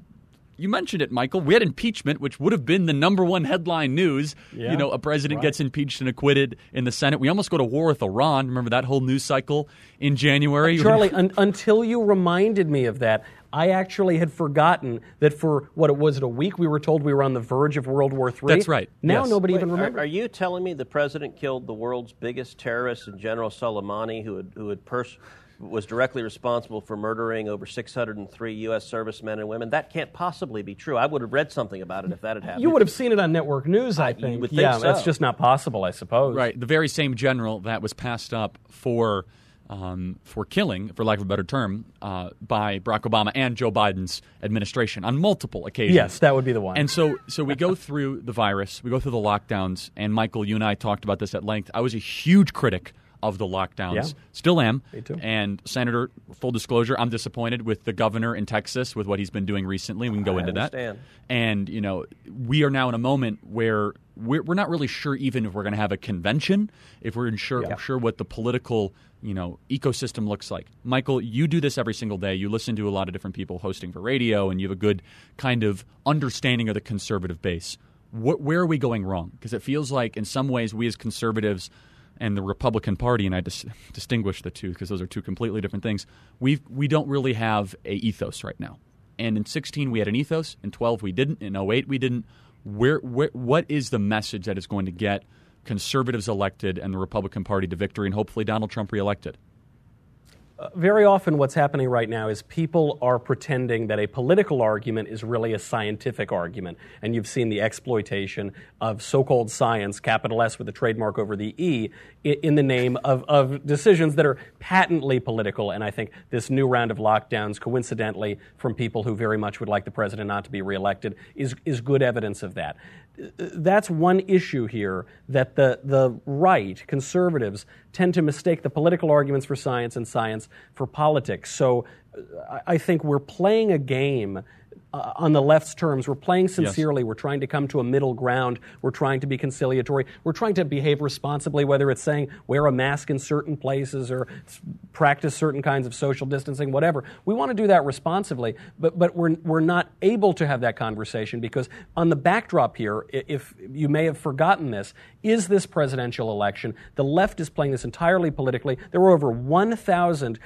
S4: you mentioned it, Michael. We had impeachment, which would have been the number one headline news. Yeah, you know, a president right. gets impeached and acquitted in the Senate. We almost go to war with Iran. Remember that whole news cycle in January?
S10: Uh, Charlie, un- until you reminded me of that, I actually had forgotten that for what it was it a week we were told we were on the verge of World War III.
S4: That's right.
S10: Now
S4: yes.
S10: nobody
S11: Wait,
S10: even remembers.
S11: Are, are, you telling me the president killed the world's biggest terrorist, and General Soleimani, who had, who had pers- was directly responsible for murdering over 603 U.S. servicemen and women? That can't possibly be true. I would have read something about it if that had happened.
S10: You would have seen it on network news, I, I think.
S11: think
S10: yeah,
S11: so.
S10: that's just not possible, I suppose.
S4: Right. The very same general that was passed up for um, for killing, for lack of a better term, uh, by Barack Obama and Joe Biden's administration on multiple occasions.
S10: Yes, that would be the one.
S4: And so, so we go through the virus, we go through the lockdowns, and Michael, you and I talked about this at length. I was a huge critic of the lockdowns.
S10: Yeah.
S4: Still am.
S10: Me too.
S4: And Senator, full disclosure, I'm disappointed with the governor in Texas with what he's been doing recently. We can go
S11: I
S4: into
S11: understand.
S4: that. And you know, we are now in a moment where we're, we're not really sure even if we're going to have a convention, if we're sure
S10: Yeah.
S4: sure what the political you know ecosystem looks like. Michael, you do this every single day. You listen to a lot of different people hosting for radio, and you have a good kind of understanding of the conservative base. Wh- where are we going wrong? Because it feels like in some ways we as conservatives and the Republican Party, and I dis- distinguish the two because those are two completely different things. We we don't really have a ethos right now. And in 16 we had an ethos. In 12 we didn't. In 08 we didn't. Where, where what is the message that is going to get conservatives elected and the Republican Party to victory, and hopefully Donald Trump reelected?
S10: Very often what's happening right now is people are pretending that a political argument is really a scientific argument. And you've seen the exploitation of so called science, capital S with a trademark over the E, i- in the name of, of decisions that are patently political. And I think this new round of lockdowns, coincidentally, from people who very much would like the president not to be reelected, is, is good evidence of that that's one issue here that the, the right, conservatives, tend to mistake the political arguments for science and science for politics. So I think we're playing a game. Uh, on the left's terms, we're playing sincerely. We're trying to come to a middle ground. We're trying to be conciliatory. We're trying to behave responsibly, whether it's saying wear a mask in certain places or practice certain kinds of social distancing, whatever. We want to do that responsibly, but, but we're, we're not able to have that conversation because on the backdrop here, if you may have forgotten this, is this presidential election. The left is playing this entirely politically. There were over 1,000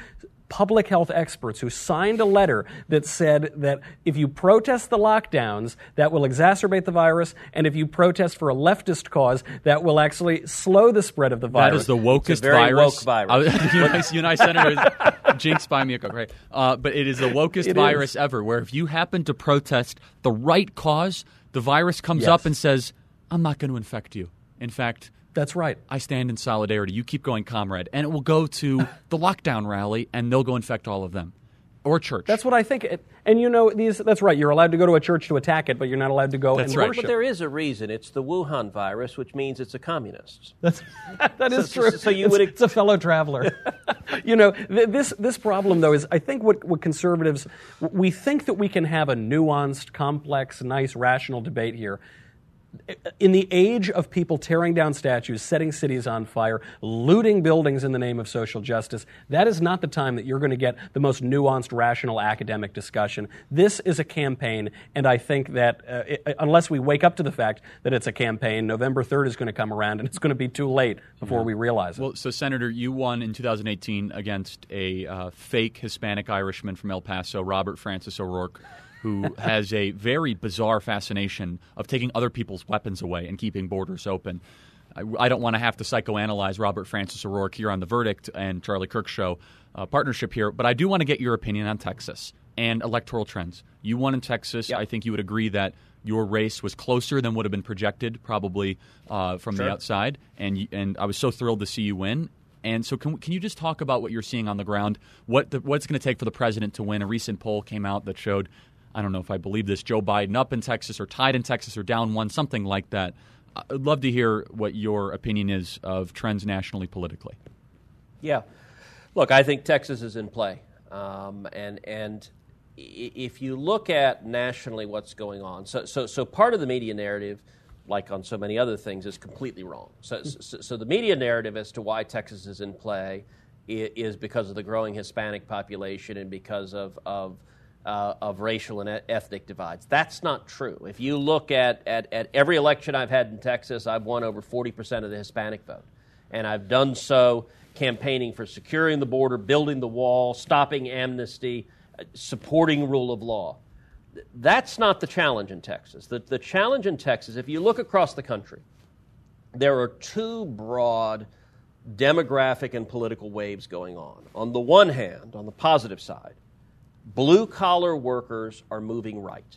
S10: public health experts who signed a letter that said that if you protest the lockdowns, that will exacerbate the virus, and if you protest for a leftist cause, that will actually slow the spread of the virus.
S4: That is the wokest
S11: very
S4: virus.
S11: woke virus.
S4: Was- (laughs) you, and I, you and Senator, jinx by me, a right? Uh, but it is the wokest
S10: It
S4: virus
S10: is.
S4: ever. Where if you happen to protest the right cause, the virus comes
S10: Yes.
S4: up and says, "I'm not going to infect you." In fact,
S10: That's right.
S4: I stand in solidarity. You keep going, comrade, and it will go to (laughs) the lockdown rally, and they'll go infect all of them, or church.
S10: That's what I think. And you know, these, that's right. You're allowed to go to a church to attack it, but you're not allowed to go
S4: That's
S10: and
S4: right.
S10: worship.
S11: But there is a reason. It's the Wuhan virus, which means it's a communist. (laughs)
S10: That's, that is
S11: So-
S10: true.
S11: so you
S10: it's,
S11: would-
S10: it's a fellow traveler. (laughs) you know, th- this this problem though is I think what, what conservatives we think that we can have a nuanced, complex, nice, rational debate here. In the age of people tearing down statues, setting cities on fire, looting buildings in the name of social justice, that is not the time that you're going to get the most nuanced, rational academic discussion. This is a campaign, and I think that uh, it, unless we wake up to the fact that it's a campaign, November 3rd is going to come around, and it's going to be too late before we realize it.
S4: Well, so Senator, you won in 2018 against a uh, fake Hispanic Irishman from El Paso, Robert Francis O'Rourke, who has a very bizarre fascination of taking other people's weapons away and keeping borders open. I, I don't want to have to psychoanalyze Robert Francis O'Rourke here on the Verdict and Charlie Kirk Show uh, partnership here, but I do want to get your opinion on Texas and electoral trends. You won in Texas. I think you would agree that your race was closer than would have been projected, probably uh, from the outside, and you, and I was so thrilled to see you win. And so, can, can you just talk about what you're seeing on the ground? What the, what's going to take for the president to win? A recent poll came out that showed, I don't know if I believe this, Joe Biden up in Texas or tied in Texas or down one, something like that. I'd love to hear what your opinion is of trends nationally politically.
S11: Yeah. Look, I think Texas is in play. Um, and and if you look at nationally what's going on, so, so, so part of the media narrative, like on so many other things, is completely wrong. So, so, so the media narrative as to why Texas is in play is because of the growing Hispanic population and because of, of uh, of racial and ethnic divides. That's not true. If you look at, at, at every election I've had in Texas, I've won over 40% of the Hispanic vote. And I've done so campaigning for securing the border, building the wall, stopping amnesty, uh, supporting rule of law. That's not the challenge in Texas. The, the challenge in Texas, if you look across the country, there are two broad demographic and political waves going on. On the one hand, on the positive side, blue collar workers are moving right.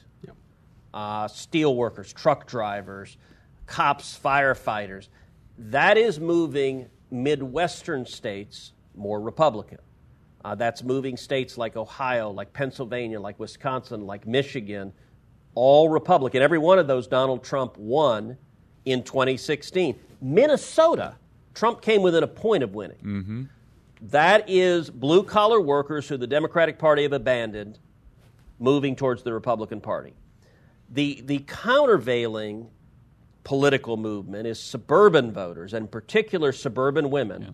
S11: Uh, steel workers, truck drivers, cops, firefighters. That is moving Midwestern states more Republican. Uh, that's moving states like Ohio, like Pennsylvania, like Wisconsin, like Michigan, all Republican. Every one of those Donald Trump won in 2016. Minnesota Trump came within a point of winning. Mm-hmm. That is blue collar workers who the Democratic Party have abandoned moving towards the Republican Party. The, the countervailing political movement is suburban voters, and in particular suburban women, yeah.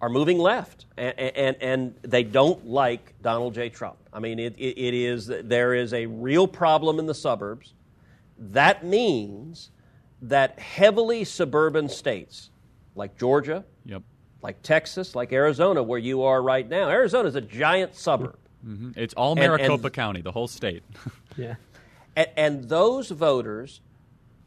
S11: are moving left, and, and, and, they don't like Donald J. Trump. I mean, it, it, it is, there is a real problem in the suburbs. That means that heavily suburban states like Georgia,
S4: yep.
S11: Like Texas, like Arizona, where you are right now, Arizona is a giant suburb.
S4: Mm-hmm. It's all Maricopa and, and, County, the whole state. (laughs)
S10: yeah.
S11: And, and, those voters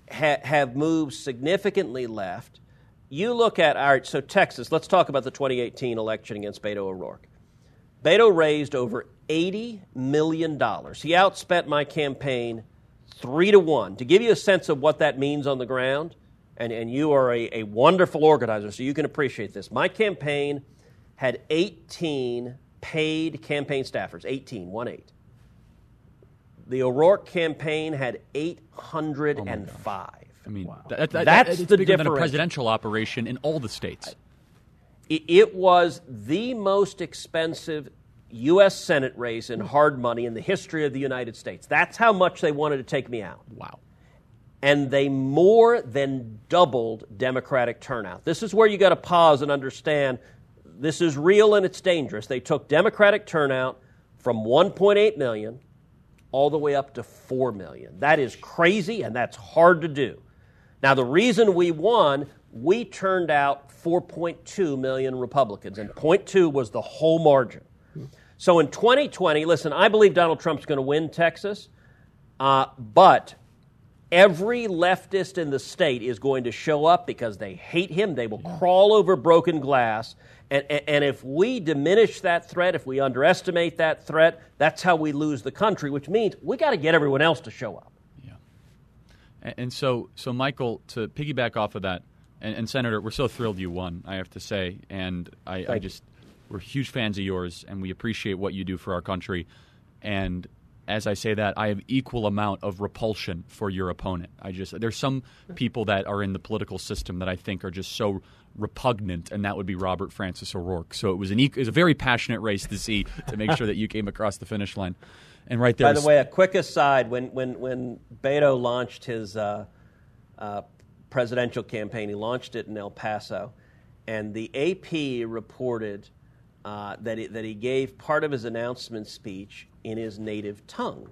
S11: ha- have moved significantly left. You look at, all right, so Texas, let's talk about the 2018 election against Beto O'Rourke. Beto raised over $80 million. He outspent my campaign three to one. To give you a sense of what that means on the ground, and, and you are a, a wonderful organizer, so you can appreciate this. My campaign had 18 paid campaign staffers, 18, 1 8. The O'Rourke campaign had 805. Oh
S4: I mean, wow. that, that, that's that, the bigger than a presidential operation in all the states.
S11: It, it was the most expensive U.S. Senate race in hard money in the history of the United States. That's how much they wanted to take me out.
S4: Wow.
S11: And they more than doubled Democratic turnout. This is where you got to pause and understand this is real and it's dangerous. They took Democratic turnout from 1.8 million all the way up to 4 million. That is crazy and that's hard to do. Now, the reason we won, we turned out 4.2 million Republicans, and 0.2 was the whole margin. So in 2020, listen, I believe Donald Trump's going to win Texas, uh, but every leftist in the state is going to show up because they hate him. They will crawl over broken glass. And, and if we diminish that threat, if we underestimate that threat, that's how we lose the country, which means we got to get everyone else to show up.
S4: Yeah. And so, so Michael, to piggyback off of that, and, and Senator, we're so thrilled you won, I have to say. And I, I just we're huge fans of yours, and we appreciate what you do for our country. And as I say that, I have equal amount of repulsion for your opponent. I just there's some people that are in the political system that I think are just so repugnant, and that would be Robert Francis O'Rourke. So it was an it was a very passionate race to see to make sure that you came across the finish line. And right there.
S11: By the way, a quick aside: when when when Beto launched his uh, uh, presidential campaign, he launched it in El Paso, and the AP reported uh, that, he, that he gave part of his announcement speech in his native tongue.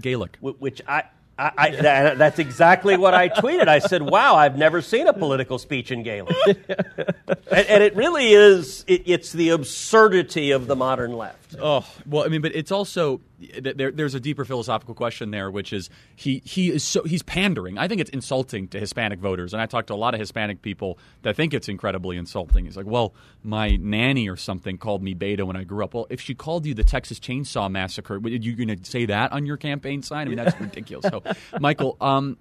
S4: Gaelic.
S11: Which I, I, I (laughs) that, that's exactly what I tweeted. I said, "Wow, I've never seen a political speech in Gaelic," (laughs) and, and, it really is. It, it's the absurdity of the modern left.
S4: Oh well, I mean, but it's also there, there's a deeper philosophical question there, which is he he is so he's pandering. I think it's insulting to Hispanic voters, and I talked to a lot of Hispanic people that think it's incredibly insulting. He's like, well, my nanny or something called me beta when I grew up. Well, if she called you the Texas Chainsaw Massacre, are you going to say that on your campaign sign? I mean, that's (laughs) ridiculous. So, Michael, um,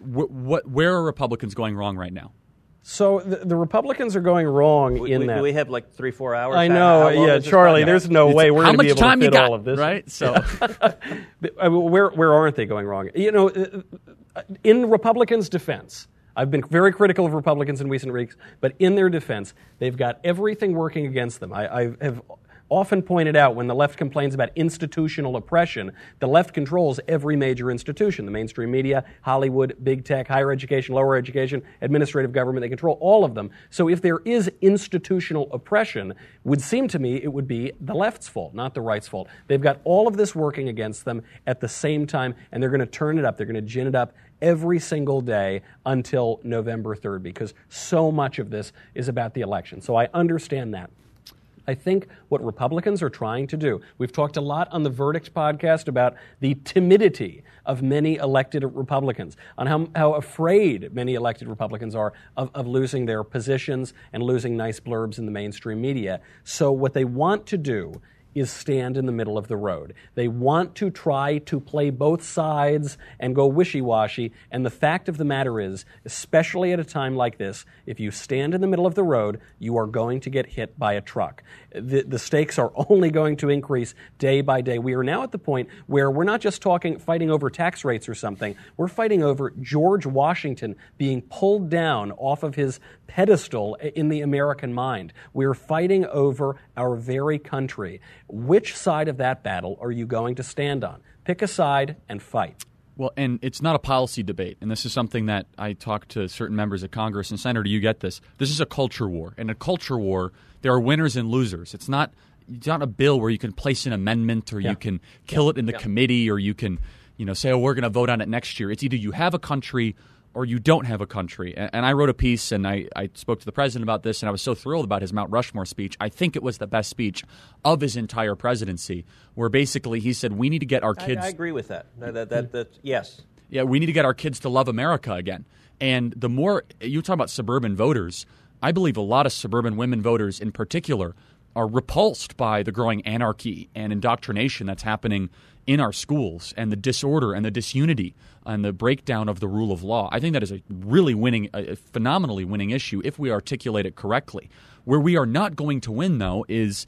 S4: wh- what where are Republicans going wrong right now?
S10: So the, the, Republicans are going wrong
S11: we,
S10: in
S11: we,
S10: that.
S11: We have like three, four hours.
S10: I know. Yeah, Charlie. There's no it's, way we're going to be able to fit
S4: got,
S10: all of this.
S4: Right. So, (laughs)
S10: where where aren't they going wrong? You know, uh, uh, in Republicans' defense, I've been very critical of Republicans in recent weeks, but in their defense, they've got everything working against them. I, I have often pointed out when the left complains about institutional oppression, the left controls every major institution the mainstream media, Hollywood, big tech, higher education, lower education, administrative government. They control all of them. So if there is institutional oppression, would seem to me it would be the left's fault, not the right's fault. They've got all of this working against them at the same time, and they're going to turn it up. They're going to gin it up every single day until November 3rd because so much of this is about the election. So I understand that. I think what Republicans are trying to do, we've talked a lot on the Verdict podcast about the timidity of many elected Republicans, on how, how afraid many elected Republicans are of, of losing their positions and losing nice blurbs in the mainstream media. So, what they want to do is stand in the middle of the road. They want to try to play both sides and go wishy washy. And the fact of the matter is, especially at a time like this, if you stand in the middle of the road, you are going to get hit by a truck. The, the stakes are (laughs) only going to increase day by day. We are now at the point where we're not just talking fighting over tax rates or something, we're fighting over George Washington being pulled down off of his pedestal in the American mind. We're fighting over our very country. Which side of that battle are you going to stand on? Pick a side and fight.
S4: Well, and it's not a policy debate. And this is something that I talk to certain members of Congress and Senator, you get this. This is a culture war. And a culture war, there are winners and losers. It's not it's not a bill where you can place an amendment or yeah. you can kill yeah. it in the yeah. committee or you can, you know, say, oh, we're going to vote on it next year. It's either you have a country or you don't have a country. And, I wrote a piece and I, I spoke to the president about this, and I was so thrilled about his Mount Rushmore speech. I think it was the best speech of his entire presidency, where basically he said, We need to get our kids.
S11: I, I agree with that. that, that, that, that yes.
S4: Yeah, we need to get our kids to love America again. And the more you talk about suburban voters, I believe a lot of suburban women voters in particular are repulsed by the growing anarchy and indoctrination that's happening in our schools and the disorder and the disunity and the breakdown of the rule of law. I think that is a really winning, a phenomenally winning issue if we articulate it correctly. Where we are not going to win, though, is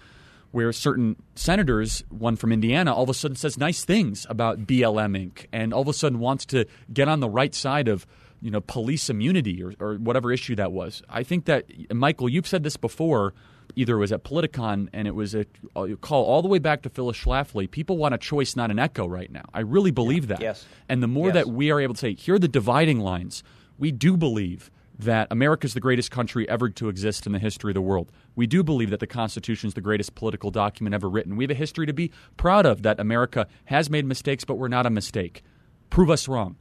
S4: where certain senators, one from Indiana, all of a sudden says nice things about BLM Inc. and all of a sudden wants to get on the right side of you know police immunity or, or whatever issue that was. I think that Michael, you've said this before either it was at Politicon and it was a, a uh, call all the way back to Phyllis Schlafly. People want a choice, not an echo right now. I really believe that.
S11: Yes.
S4: And the more
S11: yes.
S4: that we are able to say, here are the dividing lines, we do believe that America is the greatest country ever to exist in the history of the world. We do believe that the Constitution is the greatest political document ever written. We have a history to be proud of that America has made mistakes, but we're not a mistake. Prove us wrong.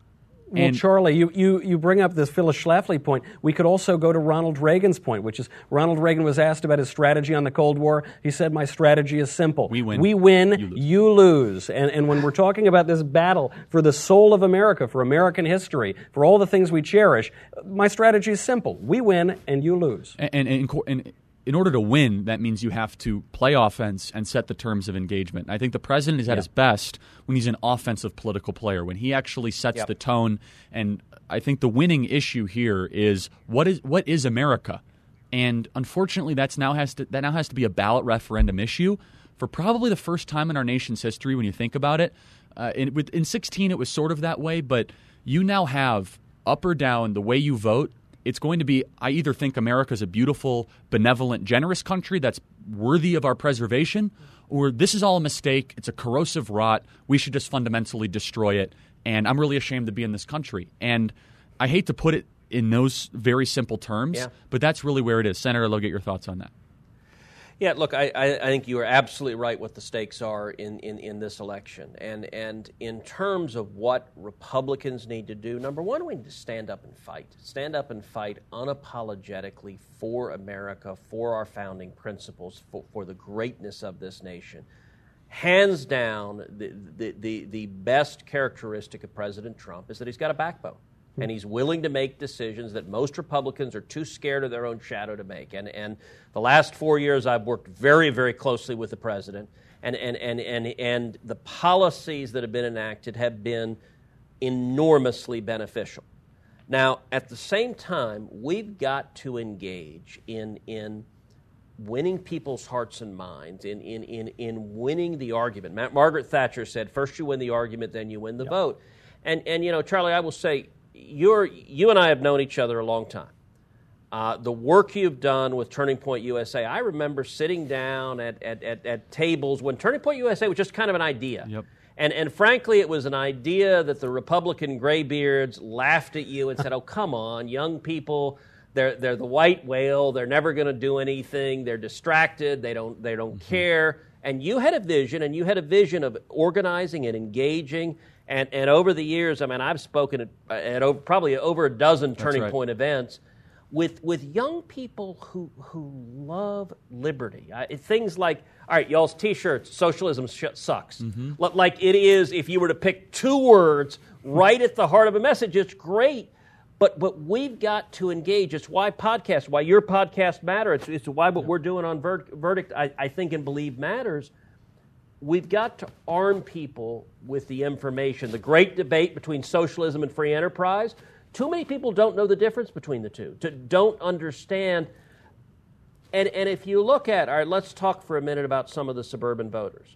S10: Well, and Charlie, you, you, you bring up this Phyllis Schlafly point. We could also go to Ronald Reagan's point, which is Ronald Reagan was asked about his strategy on the Cold War. He said, My strategy is simple.
S4: We win.
S10: We win, you lose. You lose. And, and when we're talking about this battle for the soul of America, for American history, for all the things we cherish, my strategy is simple. We win and you lose.
S4: And, and, and, and in order to win, that means you have to play offense and set the terms of engagement. I think the president is at yeah. his best when he's an offensive political player, when he actually sets yep. the tone. And I think the winning issue here is what is what is America? And unfortunately, that's now has to that now has to be a ballot referendum issue for probably the first time in our nation's history. When you think about it, uh, in, in 16 it was sort of that way, but you now have up or down the way you vote it's going to be I either think America is a beautiful, benevolent, generous country that's worthy of our preservation, or this is all a mistake. It's a corrosive rot. We should just fundamentally destroy it. And I'm really ashamed to be in this country. And I hate to put it in those very simple terms,
S11: yeah.
S4: but that's really where it is. Senator, I'll get your thoughts on that.
S11: Yeah, look, I, I, think you are absolutely right what the stakes are in, in, in this election. And, and in terms of what Republicans need to do, number one, we need to stand up and fight. Stand up and fight unapologetically for America, for our founding principles, for, for the greatness of this nation. Hands down, the, the, the, the best characteristic of President Trump is that he's got a backbone and he's willing to make decisions that most Republicans are too scared of their own shadow to make. And, and the last four years, I've worked very, very closely with the president, and, and, and, and, and the policies that have been enacted have been enormously beneficial. Now, at the same time, we've got to engage in, in winning people's hearts and minds, in, in, in, in winning the argument. Margaret Thatcher said, first you win the argument, then you win the vote. And, and, you know, Charlie, I will say, you're, you and I have known each other a long time. Uh, the work you've done with Turning Point USA, I remember sitting down at, at, at, at, tables when Turning Point USA was just kind of an idea.
S4: Yep.
S11: And, and frankly, it was an idea that the Republican graybeards laughed at you and said, oh, come on, young people, they're, they're the white whale, they're never going to do anything, they're distracted, they don't, they don't mm-hmm. care. And you had a vision, and you had a vision of organizing and engaging and, and over the years, I mean, I've spoken at, at over, probably over a dozen turning
S4: right.
S11: point events with, with young people who, who love liberty. things like, all right, y'all's t shirts, socialism sh- sucks.
S4: Mm-hmm.
S11: Like it is, if you were to pick two words right at the heart of a message, it's great. But, but we've got to engage. It's why podcasts, why your podcast matter. It's, it's why what we're doing on Verdict, I, I think and believe matters we've got to arm people with the information. The great debate between socialism and free enterprise. Too many people don't know the difference between the two, don't understand. And, and if you look at, all right, let's talk for a minute about some of the suburban voters.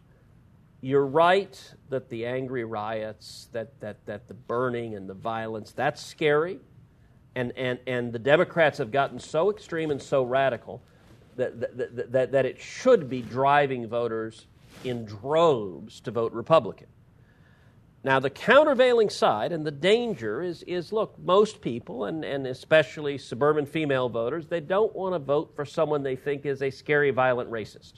S11: You're right that the angry riots, that, that, that the burning and the violence, that's scary. And, and, and the Democrats have gotten so extreme and so radical that, that, that, that it should be driving voters in droves to vote Republican. Now, the countervailing side and the danger is, is look, most people, and, and especially suburban female voters, they don't want to vote for someone they think is a scary, violent racist.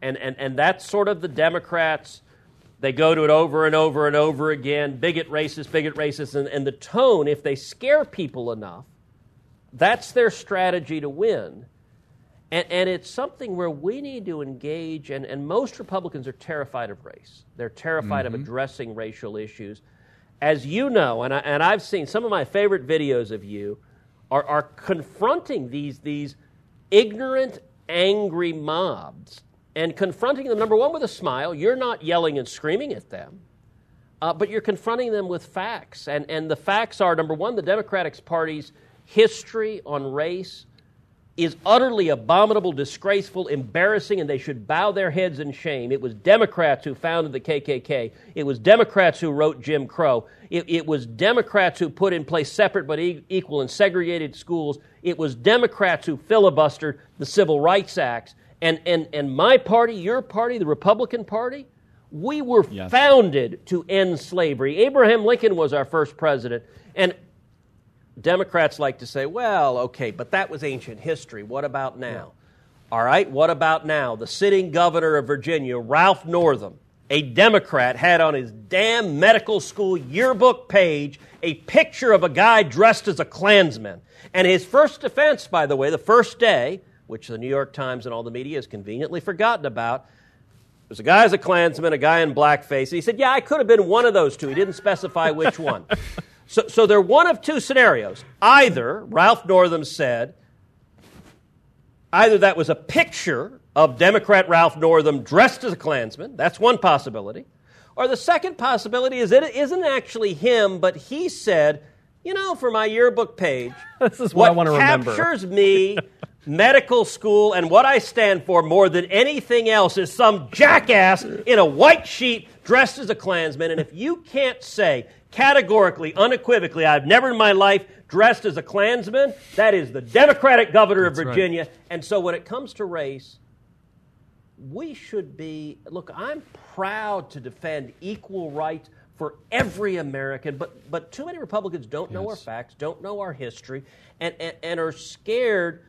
S11: And, and, and that's sort of the Democrats. They go to it over and over and over again bigot, racist, bigot, racist. And, and the tone, if they scare people enough, that's their strategy to win. And, and, it's something where we need to engage, and, and most Republicans are terrified of race. They're terrified mm-hmm. of addressing racial issues. As you know, and, I, and I've seen some of my favorite videos of you, are, are confronting these, these ignorant, angry mobs and confronting them, number one, with a smile. You're not yelling and screaming at them, uh, but you're confronting them with facts. And, and the facts are number one, the Democratic Party's history on race is utterly abominable, disgraceful, embarrassing, and they should bow their heads in shame. It was Democrats who founded the KKK. It was Democrats who wrote Jim Crow. It, it was Democrats who put in place separate but e- equal and segregated schools. It was Democrats who filibustered the Civil Rights Acts. And, and, and my party, your party, the Republican Party, we were yes. founded to end slavery. Abraham Lincoln was our first president. And Democrats like to say, well, okay, but that was ancient history. What about now? All right, what about now? The sitting governor of Virginia, Ralph Northam, a Democrat, had on his damn medical school yearbook page a picture of a guy dressed as a Klansman. And his first defense, by the way, the first day, which the New York Times and all the media has conveniently forgotten about, was a guy as a Klansman, a guy in blackface. And he said, Yeah, I could have been one of those two. He didn't specify which (laughs) one. So, so they're one of two scenarios. Either, Ralph Northam said, either that was a picture of Democrat Ralph Northam dressed as a Klansman, that's one possibility. Or the second possibility is that it isn't actually him, but he said, you know, for my yearbook page, (laughs)
S10: this is what, what I want to remember.
S11: captures me, (laughs) medical school, and what I stand for more than anything else is some jackass in a white sheet dressed as a Klansman. And if you can't say categorically, unequivocally, I've never in my life dressed as a Klansman. That is the Democratic governor of Virginia. Right. And so when it comes to race, we should be look, I'm proud to defend equal rights for every American, but, but too many Republicans don't know yes. our facts, don't know our history, and, and, and are scared.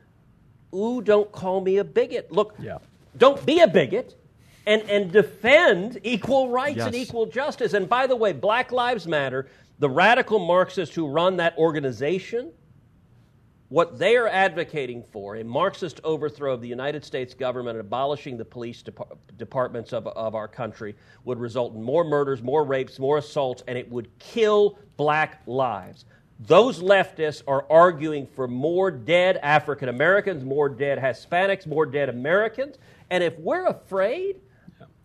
S11: Ooh, don't call me a bigot. Look, yeah. don't be a bigot and, and defend equal rights yes. and equal justice. And by the way, Black Lives Matter, the radical Marxists who run that organization, what they are advocating for, a Marxist overthrow of the United States government and abolishing the police departments of, of our country, would result in more murders, more rapes, more assaults, and it would kill black lives. Those leftists are arguing for more dead African Americans, more dead Hispanics, more dead Americans. And if we're afraid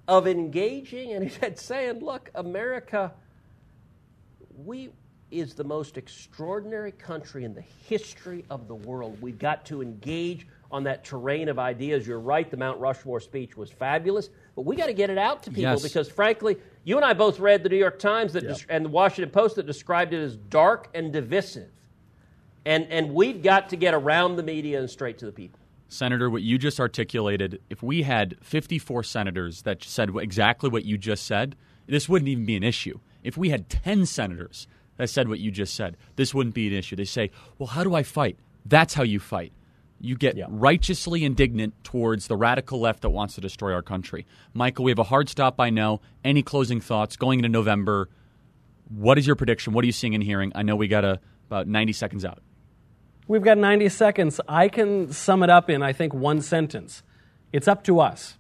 S11: of engaging and he said saying look america we is the most extraordinary country in the history of the world we've got to engage on that terrain of ideas you're right the mount rushmore speech was fabulous but we got to get it out to people yes. because frankly you and i both read the new york times that yep. and the washington post that described it as dark and divisive and and we've got to get around the media and straight to the people
S4: Senator, what you just articulated, if we had 54 senators that said exactly what you just said, this wouldn't even be an issue. If we had 10 senators that said what you just said, this wouldn't be an issue. They say, well, how do I fight? That's how you fight. You get yeah. righteously indignant towards the radical left that wants to destroy our country. Michael, we have a hard stop, I know. Any closing thoughts going into November? What is your prediction? What are you seeing and hearing? I know we got a, about 90 seconds out.
S10: We've got 90 seconds. I can sum it up in, I think, one sentence. It's up to us.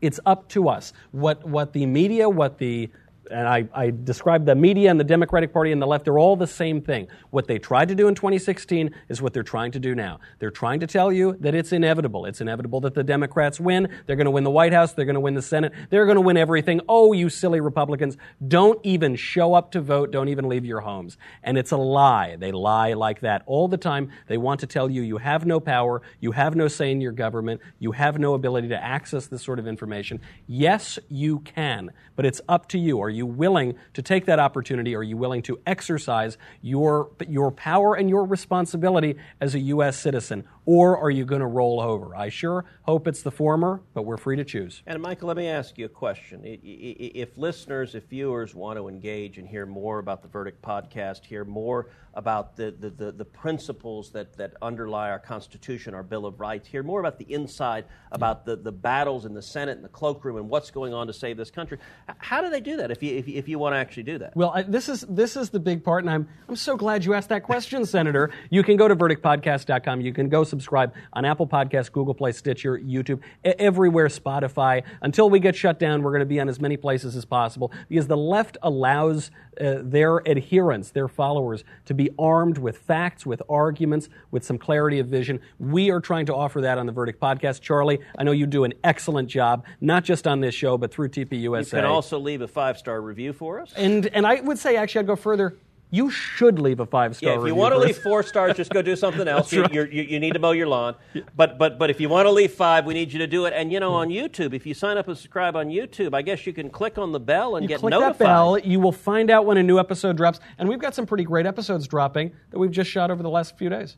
S10: It's up to us. What, what the media, what the and I, I described the media and the Democratic Party and the left, they're all the same thing. What they tried to do in 2016 is what they're trying to do now. They're trying to tell you that it's inevitable. It's inevitable that the Democrats win. They're going to win the White House. They're going to win the Senate. They're going to win everything. Oh, you silly Republicans, don't even show up to vote. Don't even leave your homes. And it's a lie. They lie like that all the time. They want to tell you you have no power. You have no say in your government. You have no ability to access this sort of information. Yes, you can, but it's up to you. Are you willing to take that opportunity? Are you willing to exercise your, your power and your responsibility as a U.S. citizen? Or are you going to roll over? I sure hope it's the former, but we're free to choose.
S11: And Michael, let me ask you a question. If listeners, if viewers want to engage and hear more about the Verdict podcast, hear more about the, the, the, the, principles that, that underlie our Constitution, our Bill of Rights, hear more about the inside, about the, the battles in the Senate and the cloakroom and what's going on to save this country. How do they do that if you, if, if you want to actually do that?
S10: Well, I, this, is, this is the big part, and I'm, I'm so glad you asked that question, Senator. You can go to verdictpodcast.com. You can go subscribe on Apple Podcasts, Google Play, Stitcher, YouTube, everywhere, Spotify. Until we get shut down, we're going to be on as many places as possible because the left allows uh, their adherents, their followers, to be armed with facts, with arguments, with some clarity of vision. We are trying to offer that on the Verdict podcast. Charlie, I know you do an excellent job, not just on this show, but through TPUSA.
S11: You can also leave a five star review for us.
S10: And, and I would say, actually, I'd go further you should leave a five star.
S11: Yeah, if you want to leave four stars, just go do (laughs) something else. you, right. you, you, need to mow your lawn. But but but if you want to leave five, we need you to do it. And you know, on YouTube, if you sign up and subscribe on YouTube, I guess you can click on the bell and
S10: you
S11: get
S10: click
S11: notified.
S10: that bell, you will find out when a new episode drops. And we've got some pretty great episodes dropping that we've just shot over the last few days.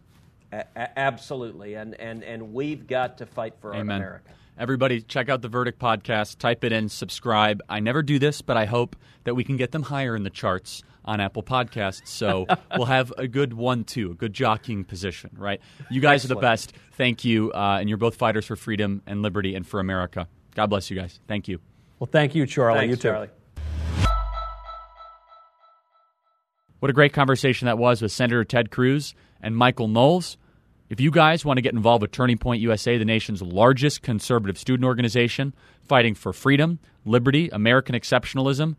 S11: A- absolutely, and and and we've got to fight for
S4: Amen.
S11: our America.
S4: Everybody, check out the Verdict podcast. Type it in, subscribe. I never do this, but I hope that we can get them higher in the charts on Apple Podcasts. So (laughs) we'll have a good one-two, a good jockeying position, right? You guys Excellent. are the best. Thank you, uh, and you're both fighters for freedom and liberty and for America. God bless you guys. Thank you.
S10: Well, thank you, Charlie.
S11: Thanks,
S10: you too.
S11: Charlie.
S4: What a great conversation that was with Senator Ted Cruz and Michael Knowles. If you guys want to get involved with Turning Point USA, the nation's largest conservative student organization, fighting for freedom, liberty, American exceptionalism,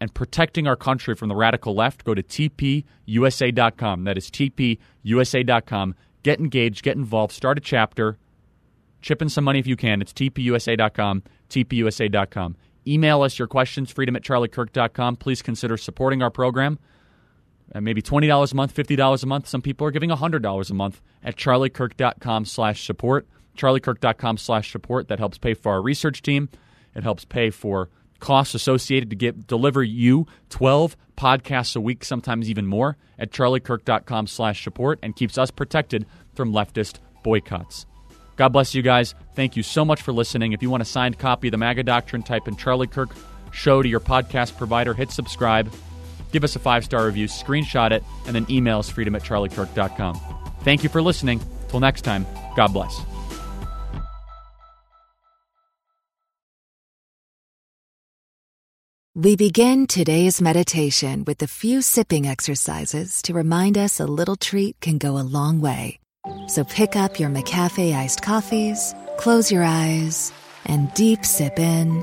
S4: and protecting our country from the radical left, go to tpusa.com. That is tpusa.com. Get engaged, get involved, start a chapter, chip in some money if you can. It's tpusa.com, tpusa.com. Email us your questions, freedom at charliekirk.com. Please consider supporting our program uh, maybe $20 a month, $50 a month. Some people are giving $100 a month at charliekirk.com slash support. charliekirk.com slash support. That helps pay for our research team. It helps pay for costs associated to get deliver you 12 podcasts a week, sometimes even more, at charliekirk.com slash support and keeps us protected from leftist boycotts. God bless you guys. Thank you so much for listening. If you want a signed copy of the MAGA Doctrine, type in Charlie Kirk Show to your podcast provider, hit subscribe give us a five star review, screenshot it, and then email us freedom at charliekirk.com. Thank you for listening. Till next time, God bless.
S2: We begin today's meditation with a few sipping exercises to remind us a little treat can go a long way. So pick up your McCafe iced coffees, close your eyes, and deep sip in